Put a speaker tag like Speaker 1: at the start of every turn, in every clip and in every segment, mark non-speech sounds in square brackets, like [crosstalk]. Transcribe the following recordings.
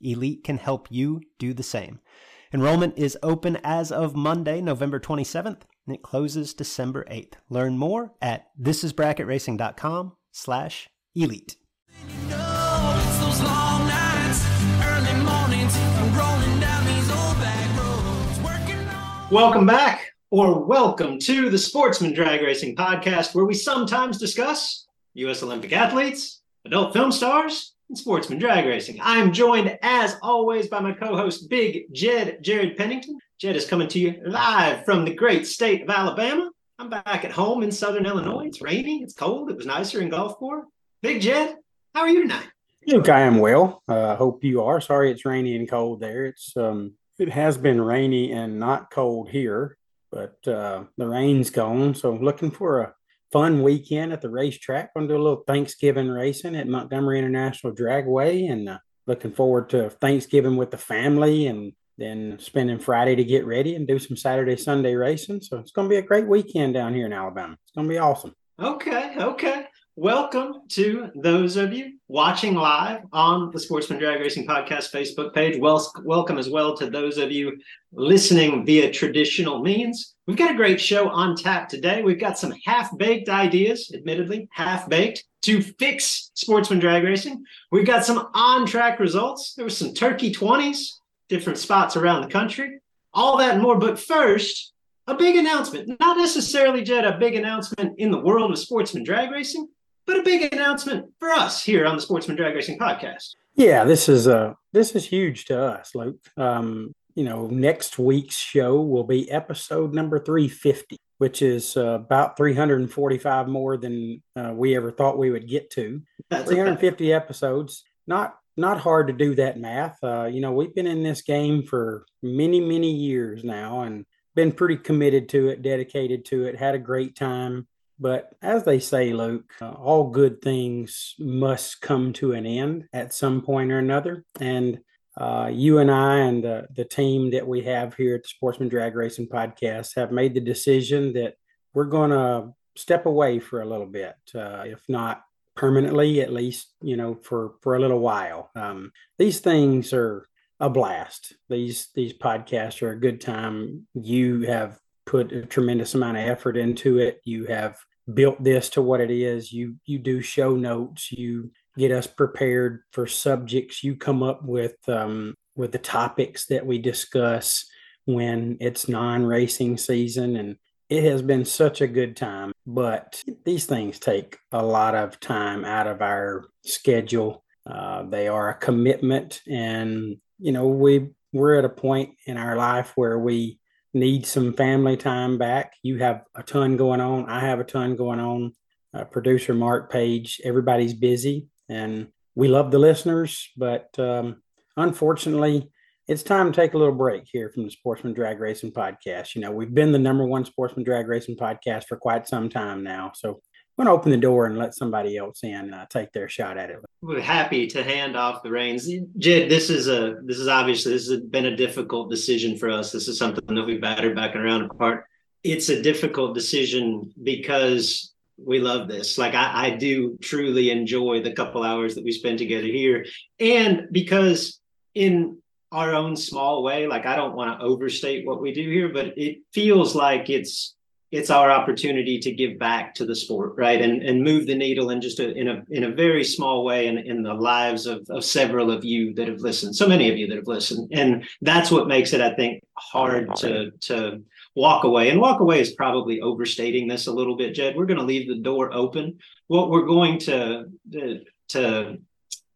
Speaker 1: Elite can help you do the same. Enrollment is open as of Monday, November 27th, and it closes December 8th. Learn more at thisisbracketracing.com slash elite. Welcome back, or welcome to the Sportsman Drag Racing Podcast, where we sometimes discuss U.S. Olympic athletes, adult film stars, and sportsman drag racing. I'm joined, as always, by my co host, Big Jed Jared Pennington. Jed is coming to you live from the great state of Alabama. I'm back at home in southern Illinois. It's rainy, it's cold, it was nicer in Gulfport. Big Jed, how are you tonight?
Speaker 2: Look, I am well. I uh, hope you are. Sorry it's rainy and cold there. It's um it has been rainy and not cold here, but uh, the rain's gone. So I'm looking for a fun weekend at the racetrack. Going to do a little Thanksgiving racing at Montgomery International Dragway and uh, looking forward to Thanksgiving with the family and then spending Friday to get ready and do some Saturday, Sunday racing. So it's going to be a great weekend down here in Alabama. It's going to be awesome.
Speaker 1: Okay. Okay. Welcome to those of you watching live on the Sportsman Drag Racing Podcast Facebook page. Well, welcome as well to those of you listening via traditional means. We've got a great show on tap today. We've got some half baked ideas, admittedly, half baked, to fix sportsman drag racing. We've got some on track results. There was some turkey 20s, different spots around the country, all that and more. But first, a big announcement. Not necessarily, Jed, a big announcement in the world of sportsman drag racing, but a big announcement for us here on the Sportsman Drag Racing Podcast.
Speaker 2: Yeah, this is uh this is huge to us, Luke. Um, you know, next week's show will be episode number 350, which is uh, about 345 more than uh, we ever thought we would get to. That's 350 episodes. Not not hard to do that math. Uh, you know, we've been in this game for many, many years now and been pretty committed to it, dedicated to it, had a great time. But as they say, Luke, uh, all good things must come to an end at some point or another. And uh, you and I and the, the team that we have here at the Sportsman Drag Racing Podcast have made the decision that we're going to step away for a little bit, uh, if not permanently, at least, you know, for, for a little while. Um, these things are a blast. These, these podcasts are a good time. You have put a tremendous amount of effort into it. You have built this to what it is. You you do show notes. You get us prepared for subjects. You come up with um, with the topics that we discuss when it's non-racing season, and it has been such a good time. But these things take a lot of time out of our schedule. Uh, they are a commitment, and you know we we're at a point in our life where we need some family time back. You have a ton going on. I have a ton going on. Uh, producer Mark Page, everybody's busy, and we love the listeners, but um, unfortunately, it's time to take a little break here from the Sportsman Drag Racing podcast. You know, we've been the number one Sportsman Drag Racing podcast for quite some time now, so want to open the door and let somebody else in uh, take their shot at it.
Speaker 1: We're happy to hand off the reins. Jed, this is a this is obviously this has been a difficult decision for us. This is something that we battered back and around apart. It's a difficult decision because we love this. Like I, I do truly enjoy the couple hours that we spend together here. And because in our own small way, like I don't want to overstate what we do here, but it feels like it's it's our opportunity to give back to the sport, right? And and move the needle in just a in a in a very small way in, in the lives of, of several of you that have listened, so many of you that have listened. And that's what makes it, I think, hard to to walk away. And walk away is probably overstating this a little bit, Jed. We're going to leave the door open. What we're going to to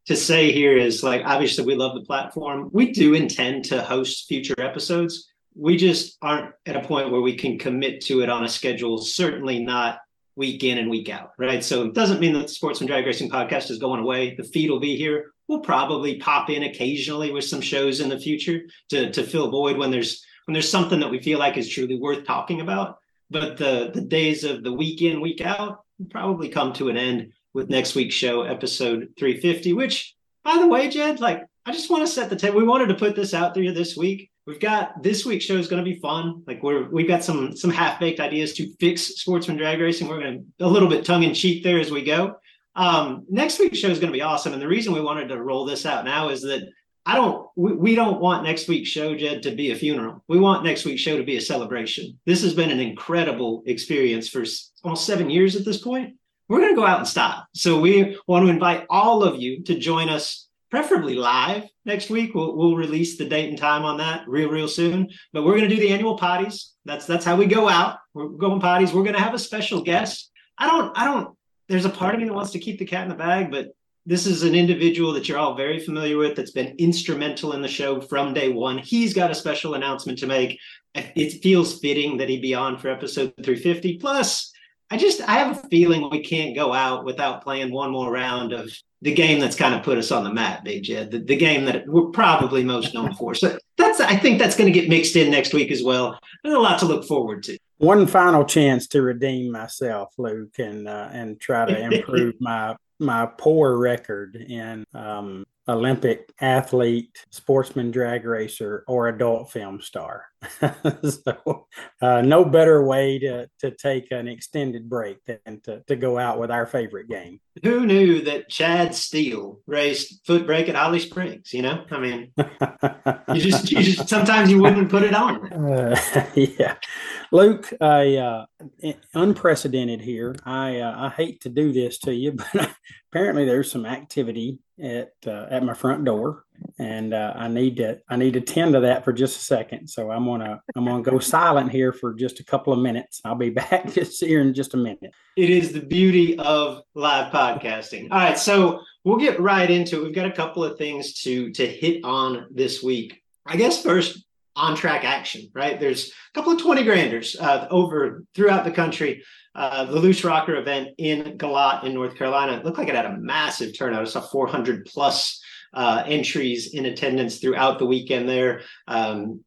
Speaker 1: to say here is like obviously we love the platform. We do intend to host future episodes we just aren't at a point where we can commit to it on a schedule, certainly not week in and week out, right? So it doesn't mean that the Sportsman Drag Racing podcast is going away. The feed will be here. We'll probably pop in occasionally with some shows in the future to, to fill void when there's when there's something that we feel like is truly worth talking about. But the the days of the week in, week out probably come to an end with next week's show, episode 350, which by the way, Jed, like I just want to set the table. We wanted to put this out there this week we've got this week's show is going to be fun. Like we're we've got some some half baked ideas to fix sportsman drag racing. We're going to a little bit tongue in cheek there as we go. Um, next week's show is going to be awesome, and the reason we wanted to roll this out now is that I don't we, we don't want next week's show, Jed, to be a funeral. We want next week's show to be a celebration. This has been an incredible experience for almost seven years at this point. We're going to go out in style. So we want to invite all of you to join us preferably live next week. We'll, we'll release the date and time on that real, real soon. But we're going to do the annual potties. That's that's how we go out. We're going potties. We're going to have a special guest. I don't, I don't. There's a part of me that wants to keep the cat in the bag, but this is an individual that you're all very familiar with that's been instrumental in the show from day one. He's got a special announcement to make. It feels fitting that he be on for episode 350. Plus, I just I have a feeling we can't go out without playing one more round of the game that's kind of put us on the map, Big Jed, the, the game that we're probably most known for. So that's I think that's going to get mixed in next week as well. There's a lot to look forward to.
Speaker 2: One final chance to redeem myself, Luke, and uh, and try to improve [laughs] my my poor record in um, Olympic athlete, sportsman drag racer, or adult film star. [laughs] so, uh, no better way to, to take an extended break than to, to go out with our favorite game.
Speaker 1: Who knew that Chad Steele raced foot brake at Holly Springs? You know, I mean, you just, you just [laughs] sometimes you wouldn't put it on.
Speaker 2: Uh, [laughs] yeah, Luke, I uh, unprecedented here. I uh, I hate to do this to you, but apparently there's some activity at uh, at my front door, and uh, I need to I need to tend to that for just a second. So I'm gonna I'm gonna go [laughs] silent here for just a couple of minutes. I'll be [laughs] back just here in just a minute.
Speaker 1: It is the beauty of live podcasting. All right, so we'll get right into it. We've got a couple of things to to hit on this week. I guess first on track action, right? There's a couple of 20 granders uh, over throughout the country. Uh, the Loose Rocker event in Galot in North Carolina it looked like it had a massive turnout. I saw 400 plus uh, entries in attendance throughout the weekend there. Um,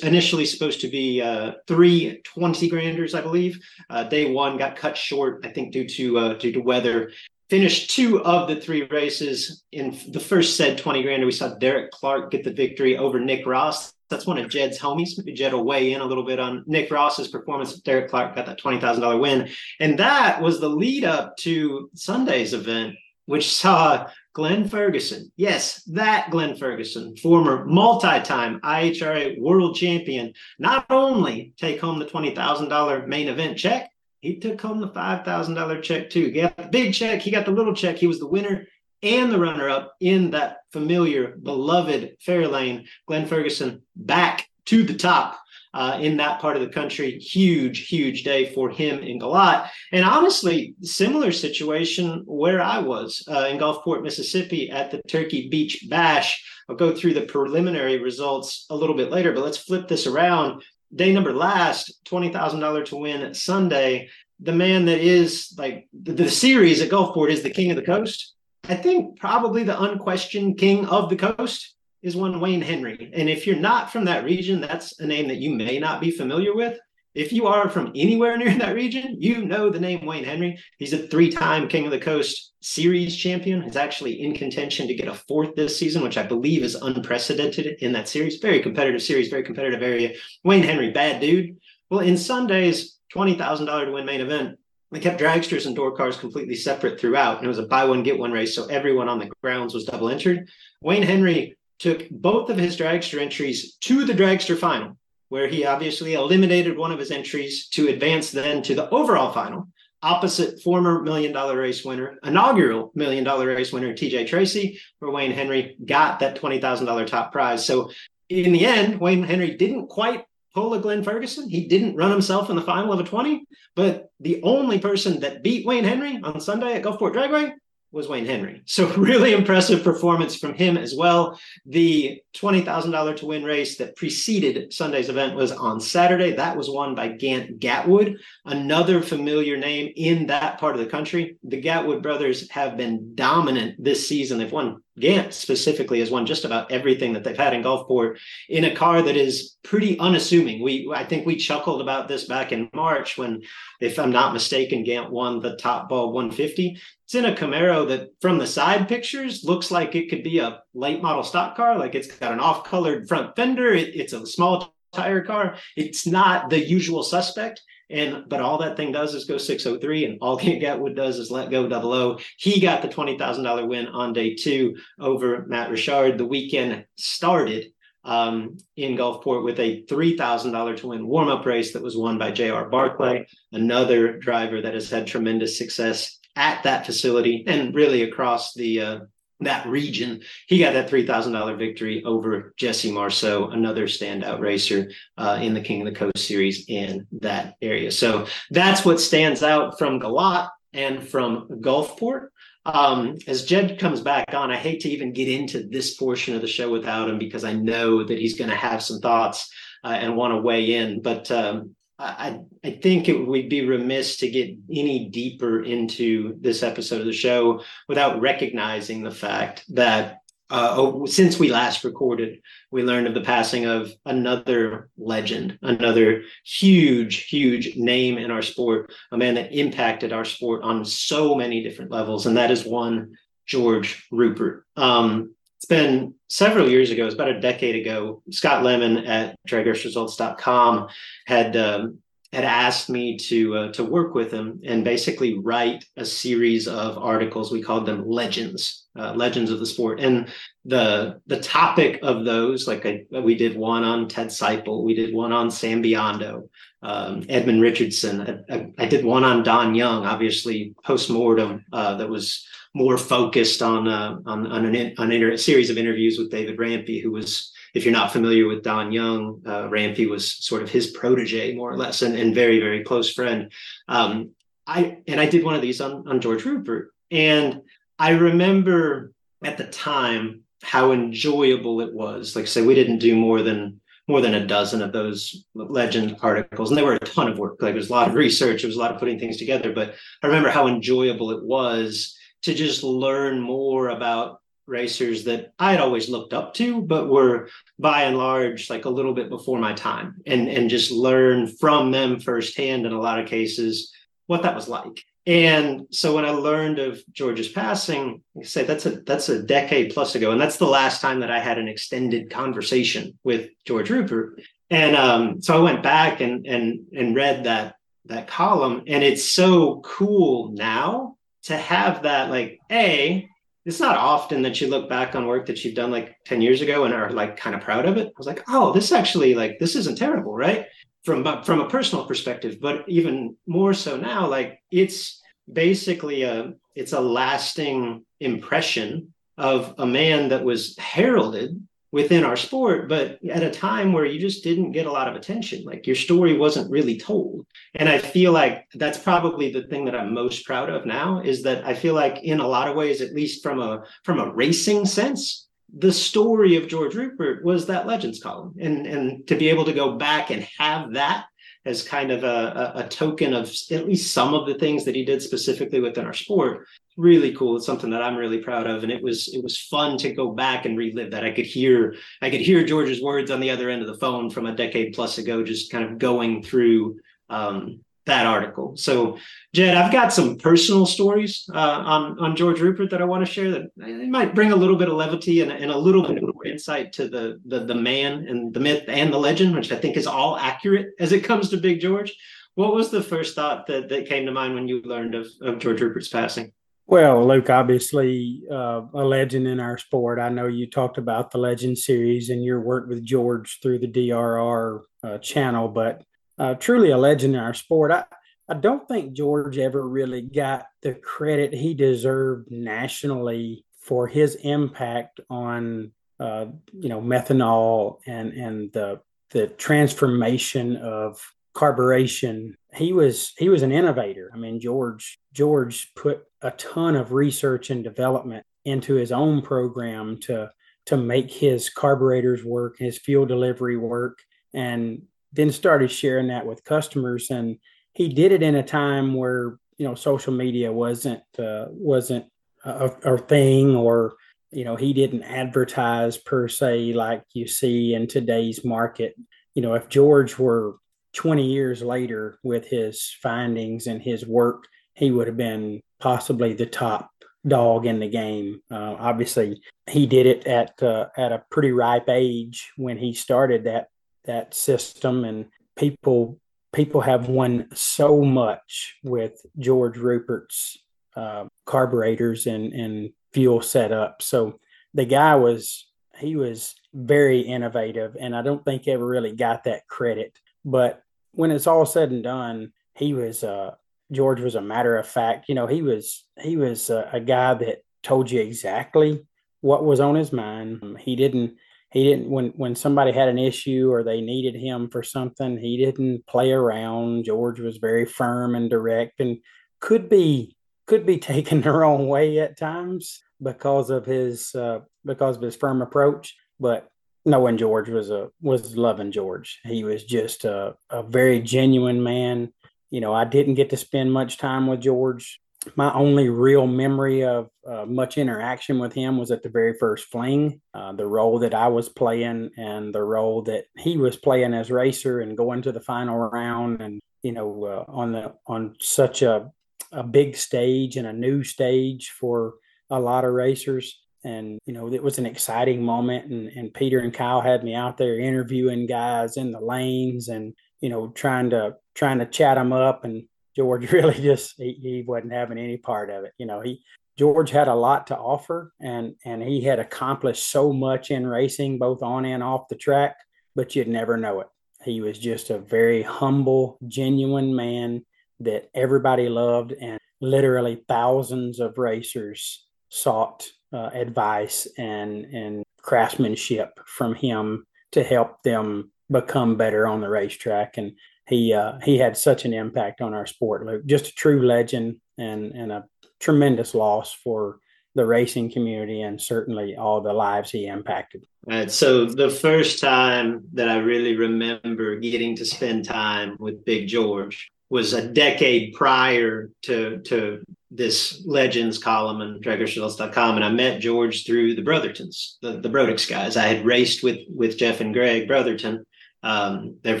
Speaker 1: initially supposed to be uh, three 20 granders, I believe. Uh, day one got cut short, I think, due to uh, due to weather. Finished two of the three races. In the first said 20 grander, we saw Derek Clark get the victory over Nick Ross that's one of Jed's homies. Maybe Jed will weigh in a little bit on Nick Ross's performance. Derek Clark got that twenty thousand dollar win, and that was the lead up to Sunday's event, which saw Glenn Ferguson. Yes, that Glenn Ferguson, former multi-time IHRA world champion, not only take home the twenty thousand dollar main event check, he took home the five thousand dollar check too. He got the big check. He got the little check. He was the winner and the runner up in that familiar, beloved Fairlane, Glenn Ferguson, back to the top uh, in that part of the country. Huge, huge day for him in Galot. And honestly, similar situation where I was uh, in Gulfport, Mississippi at the Turkey Beach Bash. I'll go through the preliminary results a little bit later, but let's flip this around. Day number last, $20,000 to win Sunday. The man that is like the, the series at Gulfport is the king of the coast I think probably the unquestioned king of the coast is one Wayne Henry. And if you're not from that region, that's a name that you may not be familiar with. if you are from anywhere [laughs] near that region, you know the name Wayne Henry. He's a three-time King of the Coast Series champion. He's actually in contention to get a fourth this season, which I believe is unprecedented in that series. Very competitive series, very competitive area. Wayne Henry, bad dude. Well, in Sunday's twenty thousand dollar to win main event, they kept dragsters and door cars completely separate throughout, and it was a buy one get one race, so everyone on the grounds was double entered. Wayne Henry took both of his dragster entries to the dragster final where he obviously eliminated one of his entries to advance then to the overall final, opposite former million dollar race winner, inaugural million dollar race winner, TJ Tracy, where Wayne Henry got that $20,000 top prize. So in the end, Wayne Henry didn't quite pull a Glenn Ferguson. He didn't run himself in the final of a 20, but the only person that beat Wayne Henry on Sunday at Gulfport Dragway was Wayne Henry. [laughs] So really impressive performance from him as well. The $20,000 to win race that preceded Sunday's event was on Saturday. That was won by Gant Gatwood, another familiar name in that part of the country. The Gatwood brothers have been dominant this season. They've won Gant specifically has won just about everything that they've had in Gulfport in a car that is pretty unassuming. We I think we chuckled about this back in March when, if I'm not mistaken, Gant won the top ball 150. It's in a Camaro that from the side pictures looks like it could be a late model stock car, like it's got an off-colored front fender. It, it's a small tire car. It's not the usual suspect. And but all that thing does is go 603, and all [laughs] Gant Gatwood does is let go double O. He got the twenty thousand dollar win on day two over Matt Richard. The weekend started um, in Gulfport with a three thousand dollar to win warm up race that was won by J.R. Barclay, another driver that has had tremendous success at that facility and really across the uh, that region. He got that $3,000 victory over Jesse Marceau, another standout racer uh, in the King of the Coast series in that area. So that's what stands out from Galot and from Gulfport. Um, as Jed comes back on, I hate to even get into this portion of the show without him because I know that he's going to have some thoughts uh, and want to weigh in. But um, I, I think it would be remiss to get any deeper into this episode of the show without recognizing the fact that uh, oh, since we last recorded, we learned of the passing of another legend, another huge, huge name in our sport, a man that impacted our sport on so many different levels, and that is one George Rupert. Um, it's been several years ago, it's about a decade ago. Scott Lemon at DragRaceResults.com had um, had asked me to uh, to work with him and basically write a series of articles. We called them legends, uh, legends of the sport. And the the topic of those, like I, we did one on Ted Seipel, we did one on Sam Biondo, um, Edmond Richardson. I, I, I, did one on Don Young, obviously post mortem uh, that was more focused on uh, on, on an on a series of interviews with David Rampy, who was, if you're not familiar with Don Young, uh, Rampy was sort of his protege, more or less, and, and very very close friend. Um, I and I did one of these on on George Rupert, and I remember at the time how enjoyable it was. Like I say, we didn't do more than more than a dozen of those legend articles, and they were a ton of work. Like there was a lot of research, it was a lot of putting things together. But I remember how enjoyable it was to just learn more about racers that I had always looked up to, but were by and large like a little bit before my time, and and just learn from them firsthand in a lot of cases what that was like. And so when I learned of George's passing, I say that's a that's a decade plus ago, and that's the last time that I had an extended conversation with George Rupert. And um, so I went back and and and read that that column, and it's so cool now to have that like a it's not often that you look back on work that you've done like 10 years ago and are like kind of proud of it. I was like, oh, this actually like this isn't terrible, right? From from a personal perspective, but even more so now, like it's basically a it's a lasting impression of a man that was heralded within our sport, but at a time where you just didn't get a lot of attention. Like your story wasn't really told. And I feel like that's probably the thing that I'm most proud of now is that I feel like in a lot of ways, at least from a from a racing sense, the story of George Rupert was that legends column. And and to be able to go back and have that as kind of a, a, token of at least some of the things that he did specifically within our sport. Really cool. It's something that I'm really proud of, and it was it was fun to go back and relive that. I could hear I could hear George's words on the other end of the phone from a decade plus ago, just kind of going through um, that article. So, Jed, I've got some personal stories uh, on on George Rupert that I want to share that it might bring a little bit of levity and, and a little bit more insight to the, the the man and the myth and the legend, which I think is all accurate as it comes to Big George. What was the first thought that, that came to mind when you learned of, of George Rupert's passing?
Speaker 2: Well, Luke, obviously uh, a legend in our sport. I know you talked about the Legend series and your work with George through the DRR uh, channel, but uh, truly a legend in our sport. I, I don't think George ever really got the credit he deserved nationally for his impact on uh, you know methanol and and the the transformation of carburation. He was he was an innovator. I mean George George put a ton of research and development into his own program to to make his carburetors work, his fuel delivery work, and then started sharing that with customers. And he did it in a time where you know social media wasn't uh, wasn't a, a, thing or you know he didn't advertise per se like you see in today's market. You know if george were 20 years later with his findings and his work he would have been possibly the top dog in the game. Uh, obviously he did it at uh, at a pretty ripe age when he started that that system and people people have won so much with George Rupert's uh, carburetors and and fuel setup. So the guy was he was very innovative, and I don't think ever really got that credit. But when it's all said and done, he was uh, George was a matter of fact. You know, he was he was uh, a guy that told you exactly what was on his mind. He didn't he didn't when when somebody had an issue or they needed him for something he didn't play around. George was very firm and direct and could be could be [laughs] taken the wrong way at times because of his uh, because of his firm approach. But knowing george was a was loving george. He was just a, a very genuine man. You know i didn't get to spend much time with george my only real memory of uh, much interaction with him was at the very first fling. Uh, the role that I was playing and the role that he was playing as racer and going to the final round, and you know, uh, on the on such a a big stage and a new stage for a lot of racers. And you know, it was an exciting moment. And, and Peter and Kyle had me out there interviewing guys in the lanes and you know trying to trying to chat them up and George [laughs] really just he, he wasn't having any part of it. You know, he George had a lot to offer and and he had accomplished so much in racing, both on and off the track, but you'd never know it. He was just a very humble, genuine man that everybody loved, and literally thousands of racers sought uh, advice and and craftsmanship from him to help them become better on the racetrack. And he uh, he had such an impact on our sport, Luke. Just a true legend and and a tremendous loss for the racing community and certainly all the lives he impacted.
Speaker 1: Right. So the first time that I really remember getting to spend time with Big George was a decade prior to to this Legends column in DragRaceResults.com. And I met George through the Brothertons, the, the Brodix guys. I had raced with with Jeff and Greg Brotherton um, they're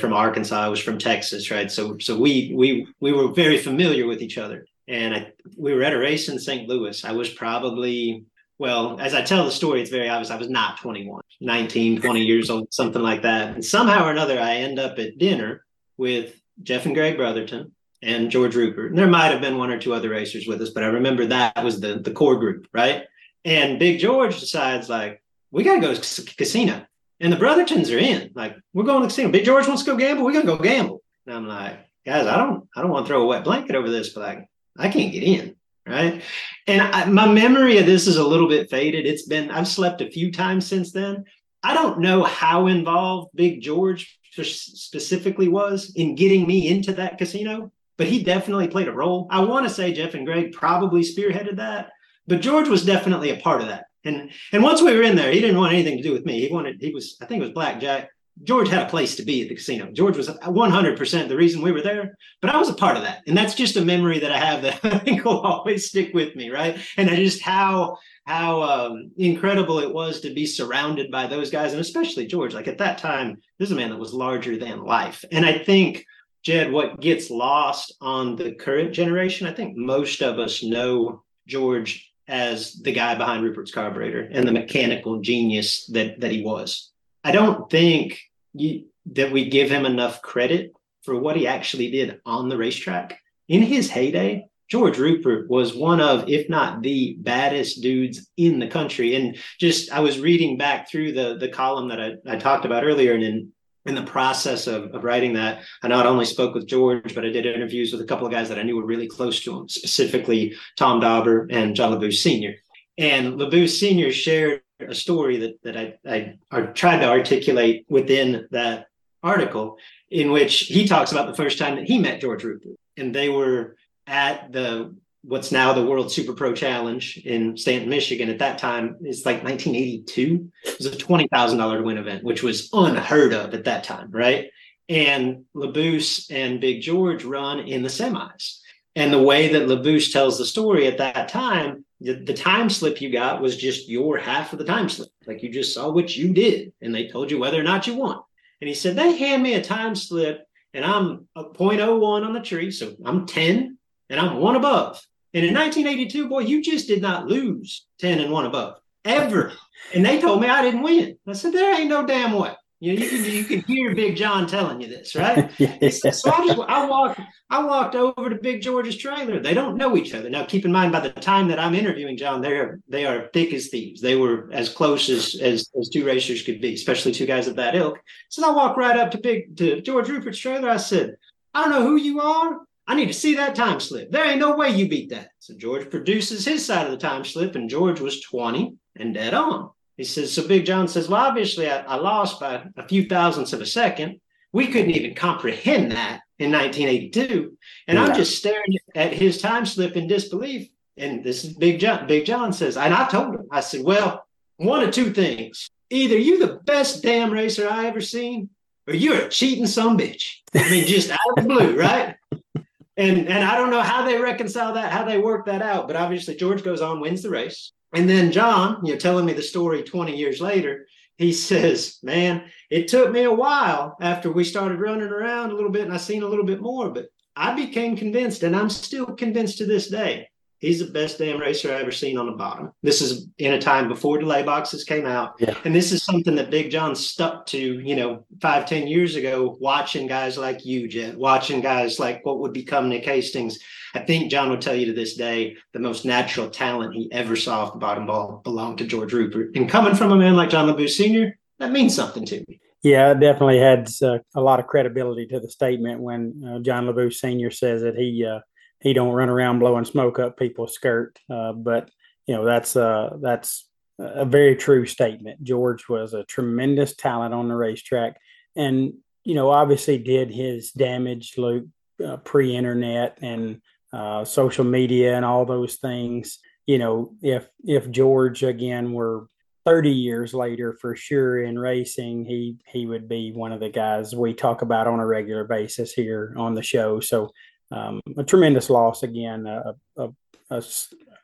Speaker 1: from Arkansas. I was from Texas, right? So so we we we were very familiar with each other. And I, we were at a race in St. Louis. I was probably well, as I tell the story, it's very obvious. I was not 21, 19, 20 years old, something like that. And somehow or another, I end up at dinner with Jeff and Greg Brotherton and George Rupert. And there might have been one or two other racers with us, but I remember that was the, the core group, right? And Big George decides, like, we got to go to casino and the Brothertons are in. Like, we're going to the casino. Big George wants to go gamble. We're gonna go gamble. And I'm like, guys, I don't, I don't want to throw a wet blanket over this, but like, I can't get in, right? And I, my memory of this is a little bit faded. It's been, I've slept a few times since then. I don't know how involved Big George specifically was in getting me into that casino, but he definitely played a role. I want to say Jeff and Greg probably spearheaded that, but George was definitely a part of that. And and once we were in there, he didn't want anything to do with me. He wanted he was I think it was blackjack. George had a place to be at the casino. George was 100% the reason we were there, but I was a part of that. And that's just a memory that I have that [laughs] I think will always stick with me, right? And I just how how um, incredible it was to be surrounded by those guys, and especially George. Like at that time, this is a man that was larger than life. And I think, Jed, what gets lost on the current generation, I think most of us know George as the guy behind Rupert's carburetor and the mechanical genius that that he was. I don't think you, that we give him enough credit for what he actually did on the racetrack. In his heyday, George Rupert was one of, if not the baddest dudes in the country. And just I was reading back through the the column that I, I talked about earlier, and in in the process of, of writing that, I not only spoke with George, but I did interviews with a couple of guys that I knew were really close to him, specifically Tom Dauber and John LaBouse Sr. And LaBouse Sr. shared a story that, that I, I, I tried to articulate within that article, in which he talks about the first time that he met George Rupert. And they were at the what's now the World Super Pro Challenge in Stanton, Michigan. At that time, it's like 1982. It was a twenty thousand dollar to win event, which was unheard of at that time, right? And Labouche and Big George run in the semis. And the way that Labouche tells the story at that time, the, the time slip you got was just your half of the time slip. Like you just saw what you did, and they told you whether or not you won. And he said, they hand me a time slip, and I'm a 0.01 on the tree. So I'm 10 and I'm one above. And in 1982, boy, you just did not lose 10 and one above ever. And they told me I didn't win. I said, there ain't no damn way. You know, you can, you can hear Big John telling you this, right? [laughs] yeah. So I just I walked I walked over to Big George's trailer. They don't know each other. Now keep in mind by the time that I'm interviewing John, they're they are thick as thieves. They were as close as as, as two racers could be, especially two guys of that ilk. So I walk right up to Big to George Rupert's trailer. I said, I don't know who you are, I need to see that time slip. There ain't no way you beat that. So George produces his side of the time slip, and George was 20 and dead on. He says, So Big John says, Well, obviously, I, I lost by a few thousandths of a second. We couldn't even comprehend that in 1982. And yeah. I'm just staring at his time slip in disbelief. And this is Big John. Big John says, and I told him, I said, Well, one of two things. Either you're the best damn racer I ever seen, or you're a cheating some bitch. I mean, just out of the blue, right? And and I don't know how they reconcile that, how they work that out. But obviously, George goes on, wins the race, and then John, you know, telling me the story 20 years later, he says, "Man, it took me a while after we started running around a little bit, and I seen a little bit more, but I became convinced, and I'm still convinced to this day He's the best damn racer I ever seen on the bottom. This is in a time before delay boxes came out. Yeah. And this is something that Big John stuck to, you know, five, ten years ago, watching guys like you, Jed, watching guys like what would become Nick Hastings. I think John would tell you to this day the most natural talent he ever saw off the bottom ball belonged to George Rupert. And coming from a man like John LaBouse Sr., that means something to me.
Speaker 2: Yeah, it definitely adds uh, a lot of credibility to the statement when uh, John LaBouse Sr. says that he uh, he don't run around blowing smoke up people's skirt. Uh, but you know that's uh, that's a very true statement. George was a tremendous talent on the racetrack, and you know obviously did his damage, Luke, uh, pre-internet and uh, social media and all those things. You know, if if George again were 30 years later for sure in racing he he would be one of the guys we talk about on a regular basis here on the show so um, a tremendous loss again, a, a, a,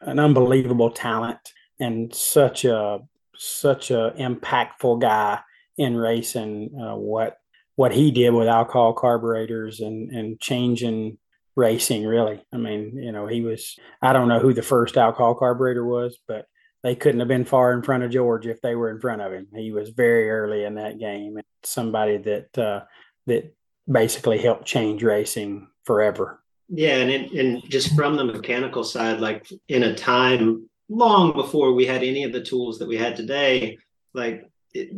Speaker 2: an unbelievable talent and such a such a impactful guy in racing. Uh, what what he did with alcohol carburetors and and changing racing really. I mean, you know, he was I don't know who the first alcohol carburetor was, but they couldn't have been far in front of George if they were in front of him. He was very early in that game. and Somebody that uh, that basically helped change racing forever.
Speaker 1: Yeah, and it, and just from the mechanical side, like in a time long before we had any of the tools that we had today, like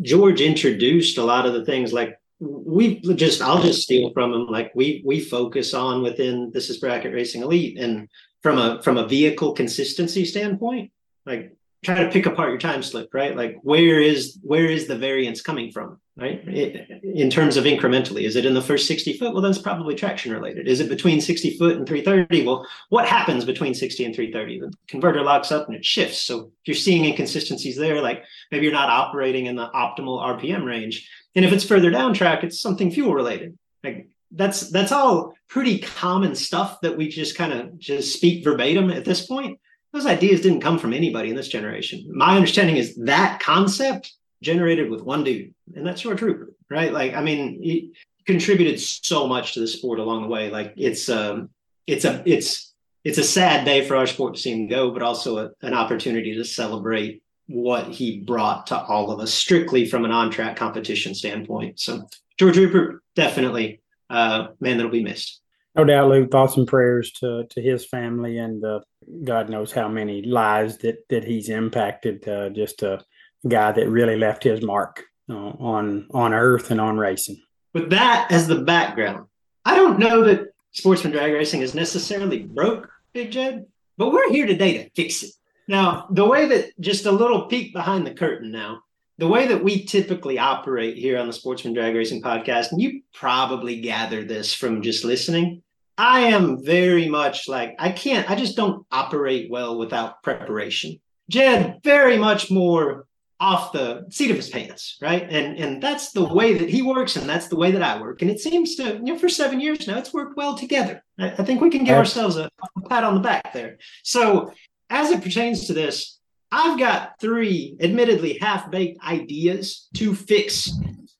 Speaker 1: George introduced a lot of the things like we just I'll just steal from him like we we focus on within this is bracket racing elite and from a from a vehicle consistency standpoint like try to pick apart your time slip, right? Like where is where is the variance coming from, right? It, in terms of incrementally, is it in the first 60 foot? Well, that's probably traction related. Is it between 60 foot and 330? Well, what happens between 60 and 330? The converter locks up and it shifts. So if you're seeing inconsistencies there, like maybe you're not operating in the optimal RPM range. And if it's further down track, it's something fuel related. Like that's that's all pretty common stuff that we just kind of just speak verbatim at this point. Those ideas didn't come from anybody in this generation. My understanding is that concept generated with one dude, and that's George Rupert, right? Like, I mean, he contributed so much to the sport along the way. Like, it's um, it's a it's it's a sad day for our sport to see him go, but also a, an opportunity to celebrate what he brought to all of us, strictly from an on-track competition standpoint. So, George Rupert, definitely, uh, man, that'll be missed.
Speaker 2: No doubt, Luke. Thoughts and prayers to to his family and uh, God knows how many lives that that he's impacted. Uh, just a guy that really left his mark uh, on on earth and on racing.
Speaker 1: With that as the background, I don't know that sportsman drag racing is necessarily broke, Big Jed, but we're here today to fix it. Now, the way that just a little peek behind the curtain now, the way that we typically operate here on the Sportsman Drag Racing podcast, and you probably gather this from just listening, I am very much like I can't, I just don't operate well without preparation. Jed, very much more off the seat of his pants, right? And and that's the way that he works, and that's the way that I work. And it seems to, you know, for seven years now, it's worked well together. I, I think we can give ourselves a, a pat on the back there. So as it pertains to this, I've got three, admittedly half baked ideas to fix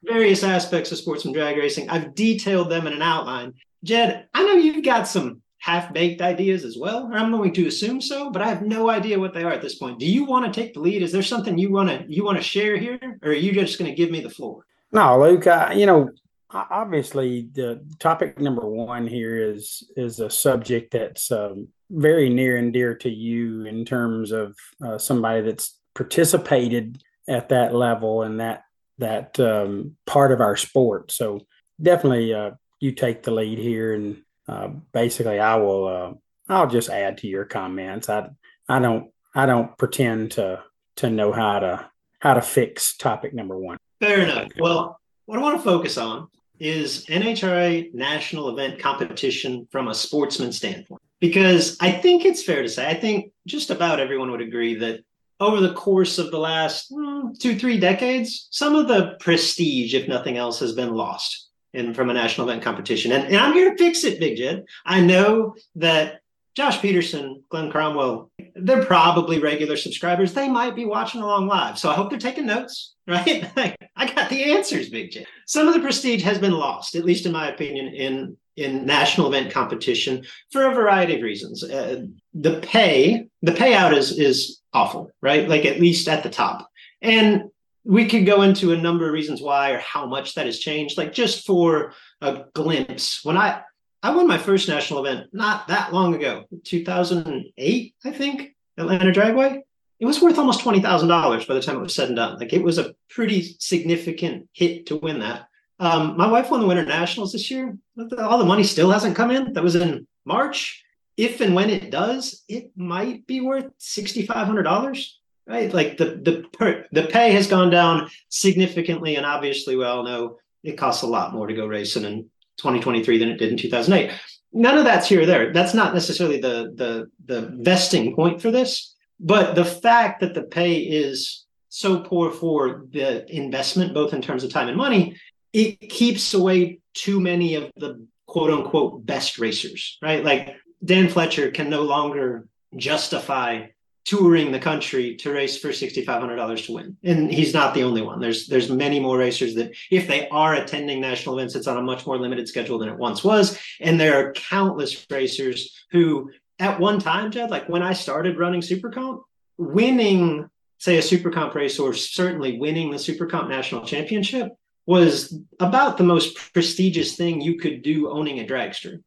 Speaker 1: various aspects of sportsman drag racing. I've detailed them in an outline. Jed, I know you've got some half baked ideas as well, I'm going to assume so, but I have no idea what they are at this point. Do you want to take the lead? Is there something you want to you want to share here, or are you just going to give me the floor?
Speaker 2: No, Luke. I, you know, obviously the topic number one here is is a subject that's um, very near and dear to you in terms of uh, somebody that's participated at that level and that that um, part of our sport. So definitely uh, you take the lead here, and uh, basically, I will. Uh, I'll just add to your comments. I I don't I don't pretend to to know how to how to fix topic number one.
Speaker 1: Fair enough. Well, what I want to focus on is NHRA national event competition from a sportsman standpoint. Because I think it's fair to say, I think just about everyone would agree that over the course of the last mm, two, three decades, some of the prestige, if nothing else, has been lost in from a national event competition. And, and I'm here to fix it, Big Jed. I know that Josh Peterson, Glen Cromwell, they're probably regular subscribers. They might be watching along live. So I hope they're taking notes, [laughs] right? I got the answers, Big Jed. Some of the prestige has been lost, at least in my opinion, in in national event competition for a variety of reasons. Uh, the pay, the payout is is awful, right? Like at least at the top. And we could go into a number of reasons why or how much that has changed. Like just for a glimpse, when I I won my first national event not that long ago, 2008, I think, Atlanta Dragway. It was worth almost twenty thousand dollars by the time it was said and done. Like it was a pretty significant hit to win that. Um, my wife won the Winter Nationals this year. All the money still hasn't come in. That was in March. If and when it does, it might be worth sixty five hundred dollars right? Like the the per, the pay has gone down significantly, and obviously we all know it costs a lot more to go racing in 2023 than it did in 2008. None of that's here or there. That's not necessarily the the the vesting point for this, but the fact that the pay is so poor for the investment, both in terms of time and money, it keeps away too many of the quote unquote best racers, right? Like Dan Fletcher can no longer justify touring the country to race for $6500 to win. And he's not the only one. There's there's many more racers that if they are attending national events it's on a much more limited schedule than it once was. And there are countless racers who at one time jed like when i started running super comp winning say a super comp race or certainly winning the super comp national championship was about the most prestigious thing you could do owning a dragster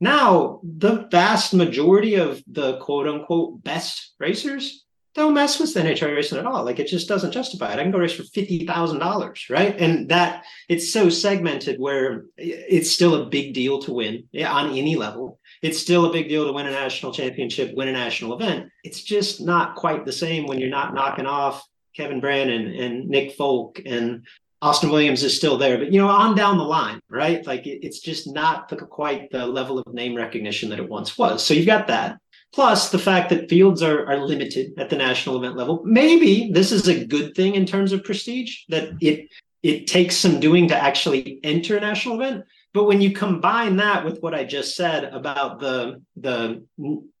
Speaker 1: now, the vast majority of the quote unquote best racers don't mess with the NHRA racing at all. Like it just doesn't justify it. I can go race for fifty thousand dollars, right? And that it's so segmented where it's still a big deal to win on any level. It's still a big deal to win a national championship, win a national event. It's just not quite the same when you're not knocking off Kevin Brannon and Nick Folk and Austin Williams is still there, but you know, on down the line, right? Like it, it's just not the, quite the level of name recognition that it once was. So you've got that. Plus the fact that fields are, are limited at the national event level. Maybe this is a good thing in terms of prestige that it it takes some doing to actually enter a national event. But when you combine that with what I just said about the the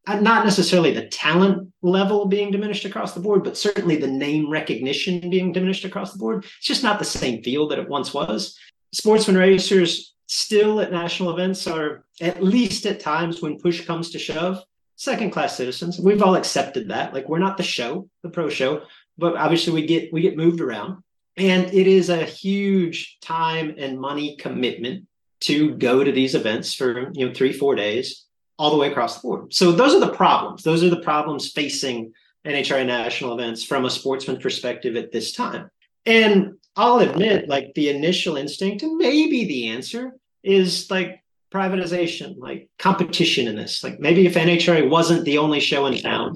Speaker 1: uh, not necessarily the talent level being diminished across the board, but certainly the name recognition being diminished across the board, it's just not the same field that it once was. Sportsman racers still at national events are at least at times when push comes to shove second class citizens. We've all accepted that. Like we're not the show the pro show but obviously we get we get moved around. And it is a huge time and money commitment to go to these events for you know three four days all the way across the board. So those are the problems. Those are the problems facing nhra national events from a sportsman perspective at this time. And i'll admit like the initial instinct and maybe the answer is like privatization like competition in this. Like maybe if nhra wasn't the only show in town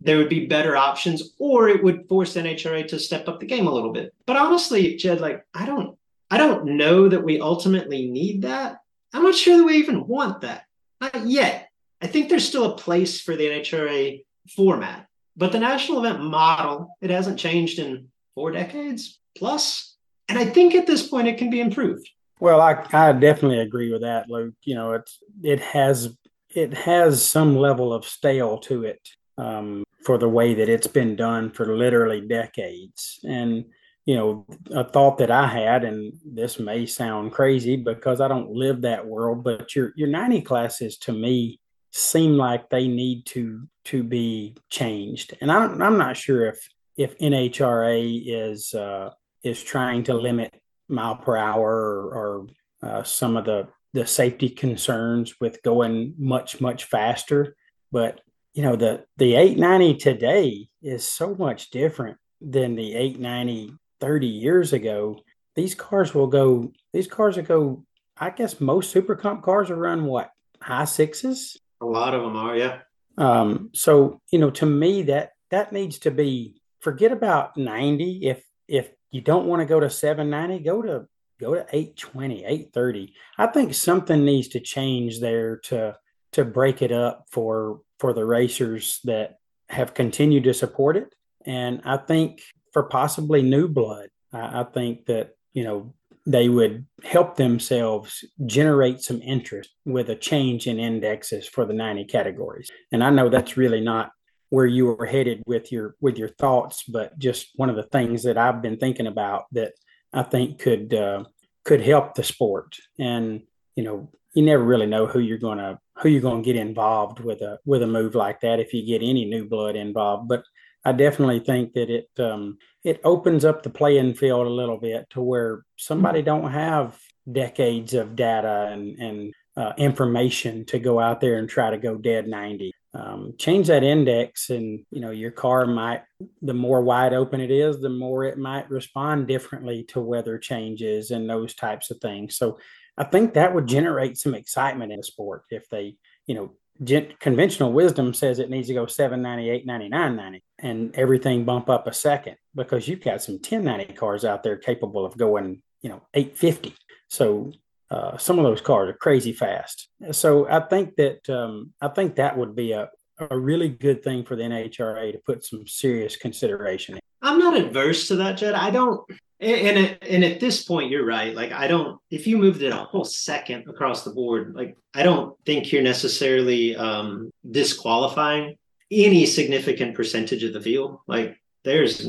Speaker 1: there would be better options or it would force nhra to step up the game a little bit. But honestly jed like i don't i don't know that we ultimately need that. I'm not sure that we even want that. Not yet. I think there's still a place for the nhra format but the national event model it hasn't changed in four decades plus and i think at this point it can be improved.
Speaker 2: Well i, I definitely agree with that luke. You know it's it has it has some level of stale to it um, for the way that it's been done for literally decades. And, you know, a thought that I had, and this may sound crazy because I don't live that world, but your your 90 classes to me seem like they need to to be changed. And I am not sure if if NHRA is uh, is trying to limit mile per hour or, or uh, some of the the safety concerns with going much much faster. But you know the the 890 today is so much different than the 890 30 years ago these cars will go these cars will go i guess most super comp cars are run what high sixes?
Speaker 1: A lot of them are yeah.
Speaker 2: Um so you know to me that that needs to be forget about 90 if if you don't want to go to 790 go to go to 820 830 i think something needs to change there to to break it up for for the racers that have continued to support it. And I think for possibly new blood, I, I think that, you know, they would help themselves generate some interest with a change in indexes for the 90 categories. And I know that's really not where you were headed with your with your thoughts, but just one of the things that I've been thinking about that I think could uh, could help the sport. And you know, you never really know who you're to who you're to get involved with a with a move like that if you get any new blood involved. But I definitely think that it um, it opens up the playing field a little bit to where somebody don't have decades of data and and uh, information to go out there and try to go dead 90 um, change that index and you know your car might the more wide open it is the more it might respond differently to weather changes and those types of things. So I think that would generate some excitement in the sport if they, you know, gen- conventional wisdom says it needs to go 798, 99, 90, and everything bump up a second because you've got some 1090 cars out there capable of going, you know, 850. So uh, some of those cars are crazy fast. So I think that um, I think that would be a, a really good thing for the NHRA to put some serious consideration in.
Speaker 1: I'm not adverse to that, Jed. I don't and and, and at this point you're right. Like i don't if you moved it a whole second across the board like i don't think you're necessarily um disqualifying any significant percentage of the field. Like there's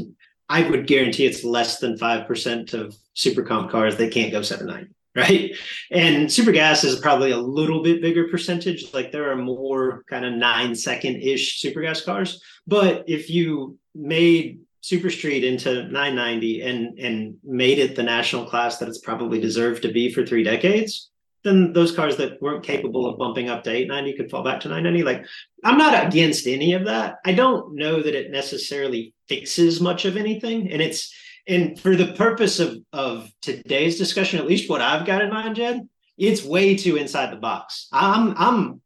Speaker 1: i would guarantee it's less than 5% of super comp cars that can't go 790 right? And super gas is probably a little bit bigger percentage. Like there are more kind of nine second ish super gas cars. But if you made Super Street into 990 and and made it the national class that it's probably deserved to be for three decades, then those cars that weren't capable of bumping up to 890 could fall back to 990. Like I'm not against any of that. I don't know that it necessarily fixes much of anything. And it's and for the purpose of of today's discussion, at least what I've got in mind, Jed, it's way too inside the box. I'm I'm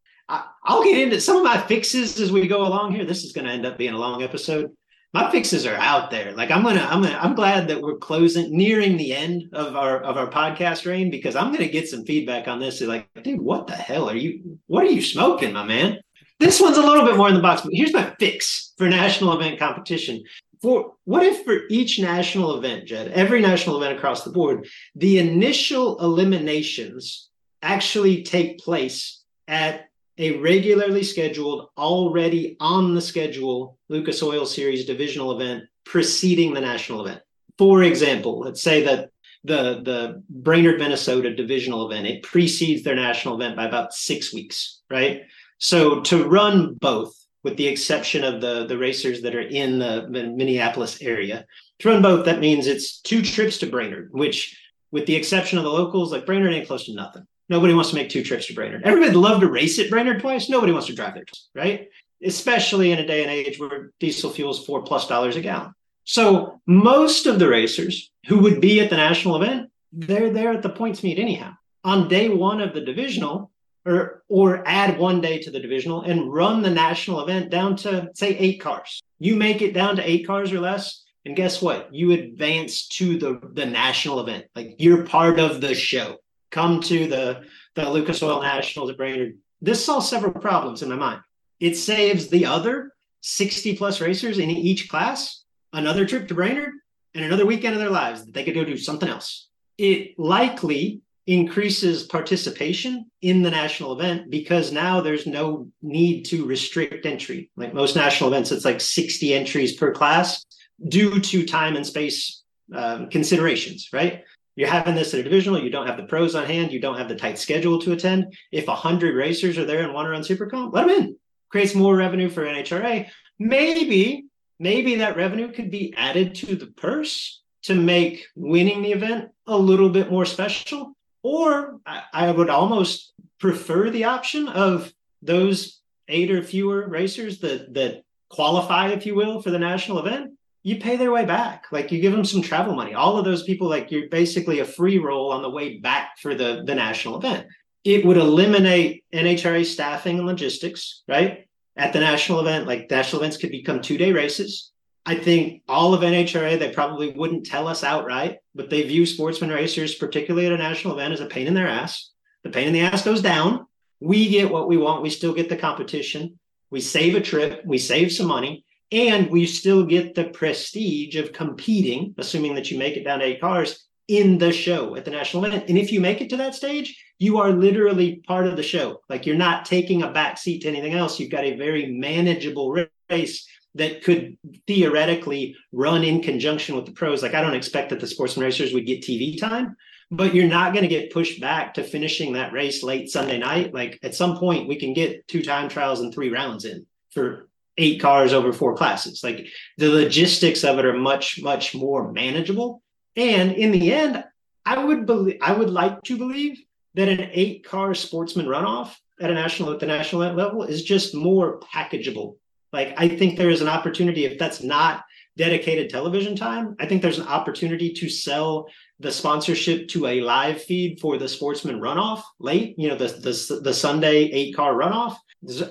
Speaker 1: I'll get into some of my fixes as we go along here. This is going to end up being a long episode my fixes are out there. Like I'm gonna, I'm gonna, I'm glad that we're closing, nearing the end of our of our podcast reign because I'm gonna get some feedback on this. They're like, dude, what the hell are you? What are you smoking, my man? This one's a little bit more in the box, but here's my fix for national event competition. for what if for each national event, Jed, every national event across the board, the initial eliminations actually take place at a regularly scheduled, already on the schedule Lucas Oil Series divisional event preceding the national event. For example, let's say that the the Brainerd Minnesota divisional event it precedes their national event by about six weeks, right? So to run both, with the exception of the the racers that are in the, the Minneapolis area, to run both that means it's two trips to Brainerd, which with the exception of the locals, like Brainerd ain't close to nothing. Nobody wants to make two trips to Brainerd. Everybody'd love to race at Brainerd twice. Nobody wants to drive there, twice, right? Especially in a day and age where diesel fuel is four plus dollars a gallon. So most of the racers who would be at the national event, they're there at the points meet anyhow. On day one of the divisional, or or add one day to the divisional and run the national event down to say eight cars. You make it down to eight cars or less, and guess what? You advance to the the national event. Like you're part of the show come to the, the Lucas Oil Nationals at Brainerd. This solves several problems in my mind. It saves the other 60 plus racers in each class another trip to Brainerd and another weekend of their lives that they could go do something else. It likely increases participation in the national event because now there's no need to restrict entry. Like most national events, it's like 60 entries per class due to time and space um, considerations, right? You're having this at a divisional, you don't have the pros on hand, you don't have the tight schedule to attend. If 100 racers are there and want to run Super Comp, let them in. Creates more revenue for NHRA. Maybe, maybe that revenue could be added to the purse to make winning the event a little bit more special. Or I, I would almost prefer the option of those eight or fewer racers that that qualify, if you will, for the national event you pay their way back. Like you give them some travel money. All of those people, like you're basically a free roll on the way back for the, the national event. It would eliminate NHRA staffing and logistics, right? At the national event, like national events could become two day races. I think all of NHRA, they probably wouldn't tell us outright, but they view sportsman racers, particularly at a national event, as a pain in their ass. The pain in the ass goes down. We get what we want. We still get the competition. We save a trip. We save some money and we still get the prestige of competing, assuming that you make it down to eight cars in the show at the national event. And if you make it to that stage, you are literally part of the show. Like you're not taking a back seat to anything else. You've got a very manageable race that could theoretically run in conjunction with the pros. Like I don't expect that the sportsman racers would get TV time, but you're not going to get pushed back to finishing that race late Sunday night. Like at some point, we can get two time trials and three rounds in for eight cars over four classes. Like the logistics of it are much, much more manageable. And in the end, I would believe I would like to believe that an eight car sportsman runoff at a national at the national level is just more packageable. Like I think there is an opportunity if that's not dedicated television time, I think there's an opportunity to sell the sponsorship to a live feed for the sportsman runoff late, you know, the the, the Sunday eight car runoff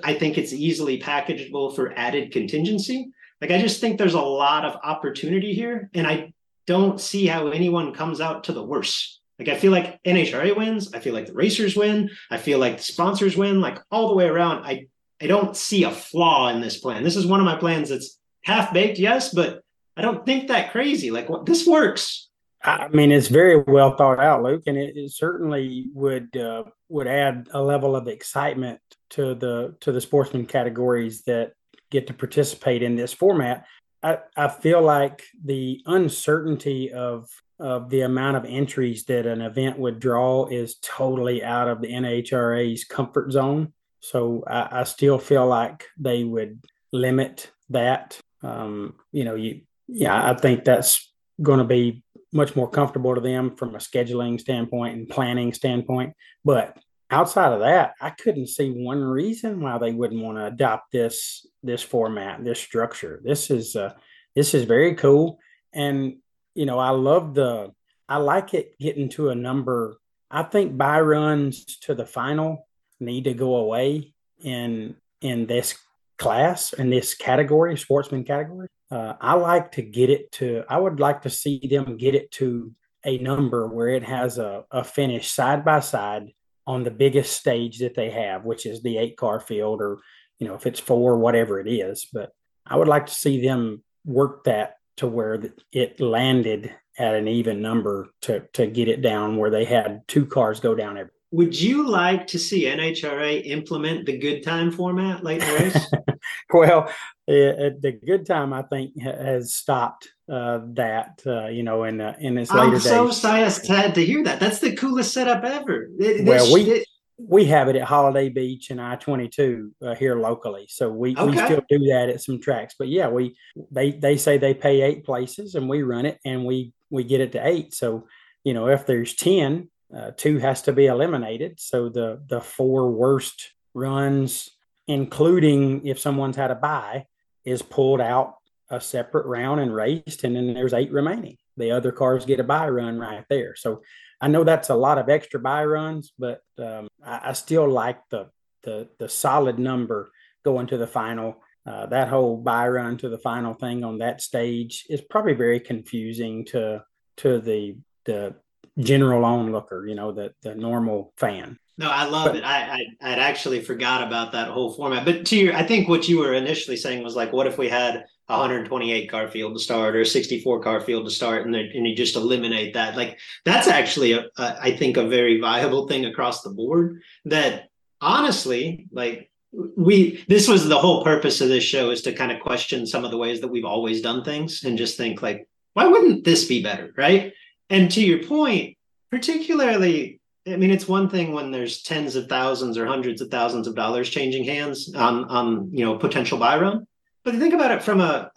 Speaker 1: I think it's easily packageable for added contingency. Like I just think there's a lot of opportunity here, and I don't see how anyone comes out to the worse. Like I feel like NHRA wins, I feel like the racers win, I feel like the sponsors win, like all the way around. I I don't see a flaw in this plan. This is one of my plans that's half baked, yes, but I don't think that crazy. Like what this works.
Speaker 2: I mean, it's very well thought out, Luke, and it, it certainly would uh, would add a level of excitement to the to the sportsman categories that get to participate in this format. I, I feel like the uncertainty of of the amount of entries that an event would draw is totally out of the NHRA's comfort zone. So I, I still feel like they would limit that. Um, you know, you yeah, I think that's going to be much more comfortable to them from a scheduling standpoint and planning standpoint. But outside of that, I couldn't see one reason why they wouldn't want to adopt this this format, this structure. This is uh, this is very cool, and you know I love the I like it getting to a number. I think by runs to the final need to go away in in this class in this category, sportsman category. Uh, I like to get it to. I would like to see them get it to a number where it has a, a finish side by side on the biggest stage that they have, which is the eight car field, or you know, if it's four, whatever it is. But I would like to see them work that to where it landed at an even number to to get it down where they had two cars go down every.
Speaker 1: Would you like to see NHRA implement the good time format late in the race? [laughs]
Speaker 2: well, it, the good time I think has stopped uh, that uh, you know in uh, in its later I'm
Speaker 1: so
Speaker 2: days.
Speaker 1: sad to hear that. That's the coolest setup ever.
Speaker 2: It, well, we it, we have it at Holiday Beach and I twenty two uh, here locally, so we, okay. we still do that at some tracks. But yeah, we they they say they pay eight places and we run it and we we get it to eight. So you know if there's ten, uh, two has to be eliminated. So the the four worst runs, including if someone's had a bye, is pulled out a separate round and raced, and then there's eight remaining. The other cars get a bye run right there. So I know that's a lot of extra bye runs, but um, I, I, still like the, the the solid number going to the final. Uh, that whole bye run to the final thing on that stage is probably very confusing to to the the general onlooker, you know, the the normal fan.
Speaker 1: No, I love but, it. I, I I'd actually forgot about that whole format. But to your, I think what you were initially saying was like, what if we had 128 car field to start or 64 car field to start, and and you just eliminate that? Like that's actually a, a I think a very viable thing across the board. That honestly, like we this was the whole purpose of this show is to kind of question some of the ways that we've always done things and just think like, why wouldn't this be better, right? And to your point, particularly I mean, it's one thing when there's tens of thousands or hundreds of thousands of dollars changing hands on on you know potential bye run, but think about it from a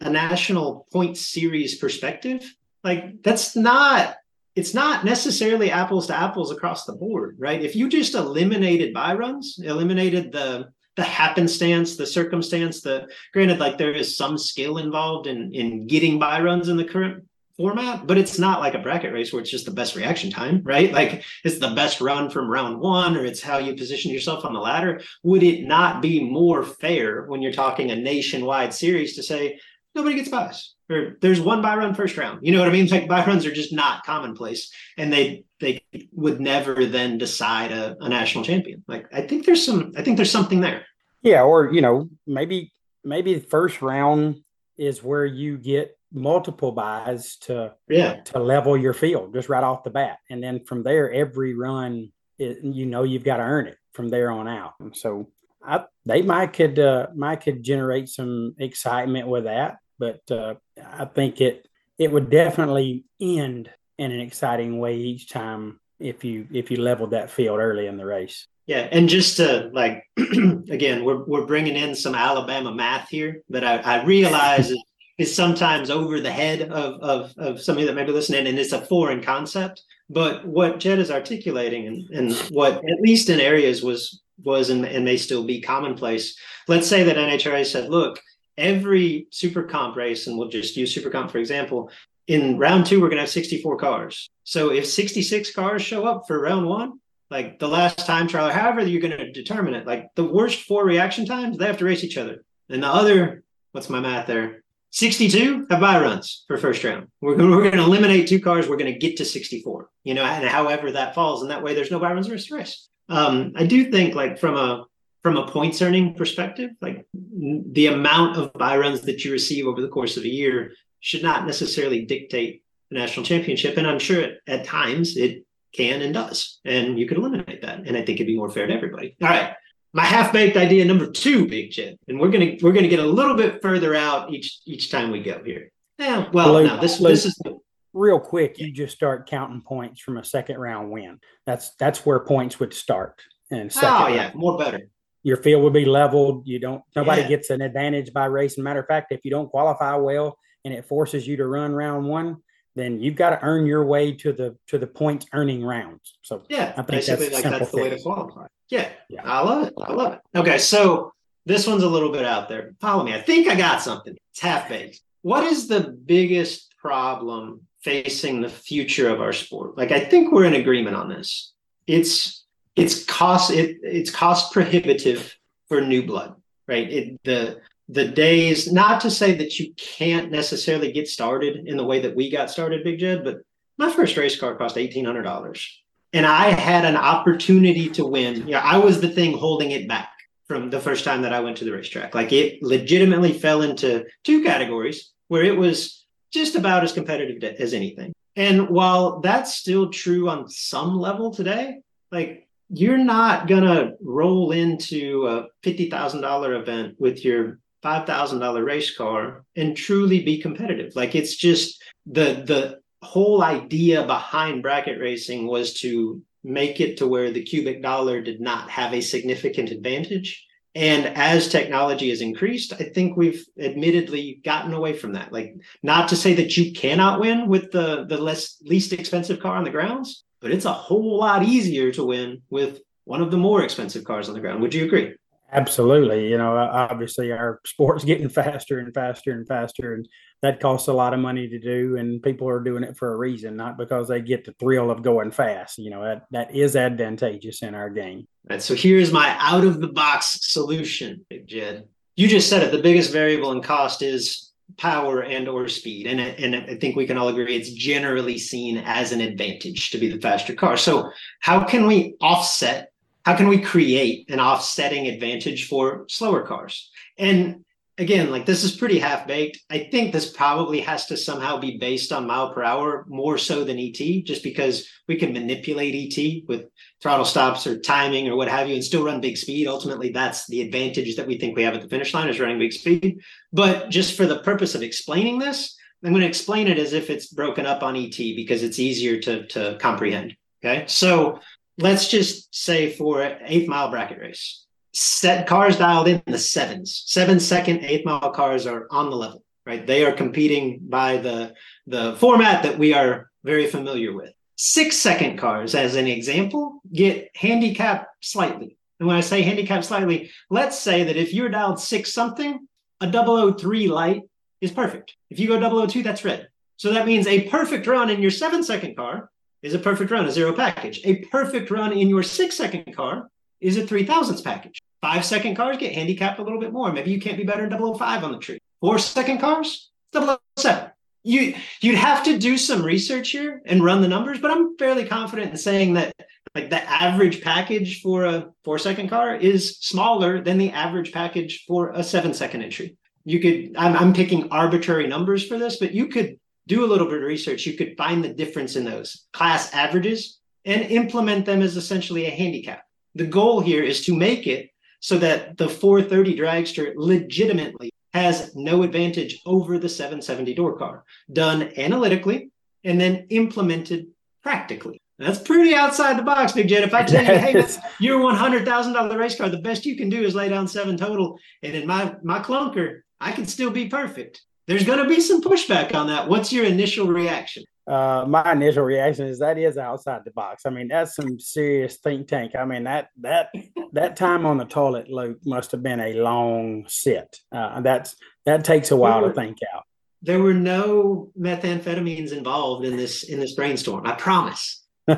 Speaker 1: a national point series perspective. Like that's not it's not necessarily apples to apples across the board, right? If you just eliminated bye runs, eliminated the the happenstance, the circumstance, the granted, like there is some skill involved in in getting bye runs in the current format, but it's not like a bracket race where it's just the best reaction time, right? Like it's the best run from round one, or it's how you position yourself on the ladder. Would it not be more fair when you're talking a nationwide series to say nobody gets byes or there's one bye run first round? You know what I mean? [laughs] Like bye runs are just not commonplace, and they they would never then decide a, a national champion. Like I think there's some, I think there's something there.
Speaker 2: Yeah, or you know maybe maybe the first round is where you get multiple byes to
Speaker 1: yeah.
Speaker 2: to level your field just right off the bat. And then from there every run it, you know you've got to earn it from there on out. And so I, they might could uh, might could generate some excitement with that but uh, I think it it would definitely end in an exciting way each time if you if you leveled that field early in the race.
Speaker 1: Yeah, and just to like [clears throat] again, we're we're bringing in some Alabama math here but I, I realize is sometimes over the head of, of, of somebody that may be listening and it's a foreign concept. But what Jed is articulating and, and what at least in areas was was and, and may still be commonplace. Let's say that NHRA said, look, every super comp race, and we'll just use super comp for example, in round two, we're gonna have 64 cars. So if 66 cars show up for round one, like the last time trial, however you're gonna determine it, like the worst four reaction times, they have to race each other. And the other, what's my math there? 62 have bye runs for first round. We're, we're going to eliminate two cars. We're going to get to 64, you know, and however that falls. And that way there's no bye runs rest race. Um, I do think like from a, from a points earning perspective, like the amount of bye runs that you receive over the course of a year should not necessarily dictate the national championship. And I'm sure at times it can and does, and you could eliminate that. And I think it'd be more fair to everybody. All right my half baked idea number two, Big Jed, and we're gonna we're gonna get a little bit further out each each time we go here. Yeah, well, Luke, no, this Luke, this is the,
Speaker 2: real quick. You just start counting points from a second round win. That's that's where points would start. And second
Speaker 1: oh yeah, more better.
Speaker 2: Your field would be leveled. You don't. Nobody yeah. gets an advantage by racing. Matter of fact, if you don't qualify well and it forces you to run round one, then you've got to earn your way to the to the points earning rounds. So
Speaker 1: yeah, I think basically that's, like that's the way to qualify. Yeah, yeah, I love it. I love it. Okay, so this one's a little bit out there. Follow me. I think I got something. It's half baked. What is the biggest problem facing the future of our sport? Like, I think we're in agreement on this. It's it's cost it, it's cost prohibitive for new blood, right? It, the the days. Not to say that you can't necessarily get started in the way that we got started, Big Jed, but my first race car cost eighteen hundred dollars and I had an opportunity to win. Yeah, I was the thing holding it back from the first time that I went to the racetrack. Like it legitimately fell into two categories. where it was just about as competitive as anything. And while that's still true on some level today, like you're not gonna roll into a fifty thousand dollar event with your five thousand dollar race car and truly be competitive. Like it's just the the whole idea behind bracket racing was to make it to where the cubic dollar did not have a significant advantage. And as technology has increased, I think we've admittedly gotten away from that. Like, not to say that you cannot win with the the less least expensive car on the grounds, but it's a whole lot easier to win with one of the more expensive cars on the ground. Would you agree?
Speaker 2: Absolutely. You know, obviously our sport's [laughs] getting faster and faster and faster, and that costs a lot of money to do. And people are doing it for a reason, not because they get the thrill of going fast. You know, that, that is advantageous in our game.
Speaker 1: Right. So here's my out of the box solution, Big Jed. You just said it. The biggest variable in cost is power and or speed and, and i think we can all agree it's generally seen as an advantage to be the faster car so how can we offset how can we create an offsetting advantage for slower cars? And again, like this is pretty half baked. I think this probably has to somehow be based on mile per hour more so than ET, just because we can manipulate ET with throttle stops or timing or what have you and still run big speed. Ultimately, that's the advantage that we think we have at the finish line is running big speed. But just for the purpose of explaining this, I'm going to explain it as if it's broken up on ET because it's easier to, to comprehend. Okay. So let's just say for eighth mile bracket race, set cars dialed in the sevens, seven second eighth mile cars are on the level, right? They are competing by the the format that we are very familiar with. Six second cars, as an example, get handicapped slightly. And when I say handicap slightly, let's say that if you're dialed six something, a 003 light is perfect. If you go 002, that's red. So that means a perfect run in your seven second car is a perfect run, a zero package. A perfect run in your six second car is a three thousandths package. Five second cars get handicapped a little bit more. Maybe you can't be better than 005 on the tree. Four second cars, 007. You you'd have to do some research here and run the numbers, but I'm fairly confident in saying that like the average package for a four second car is smaller than the average package for a seven second entry. You could I'm, I'm picking arbitrary numbers for this, but you could do a little bit of research, you could find the difference in those class averages and implement them as essentially a handicap. The goal here is to make it so that the 430 dragster legitimately has no advantage over the 770 door car, done analytically and then implemented practically. That's pretty outside the box, Big Jed. If I tell you, hey, [laughs] this your one hundred thousand dollar race car, the best you can do is lay down seven total, and in my my clunker, I can still be perfect there's going to be some pushback on that. What's your initial reaction?
Speaker 2: Uh, my initial reaction is that is outside the box. I mean, that's some serious think tank. I mean, that that that time on the toilet, Luke, must have been a long sit. Uh, that's that takes a while were, to think out.
Speaker 1: There were no methamphetamines involved in this in this brainstorm. I promise. [laughs]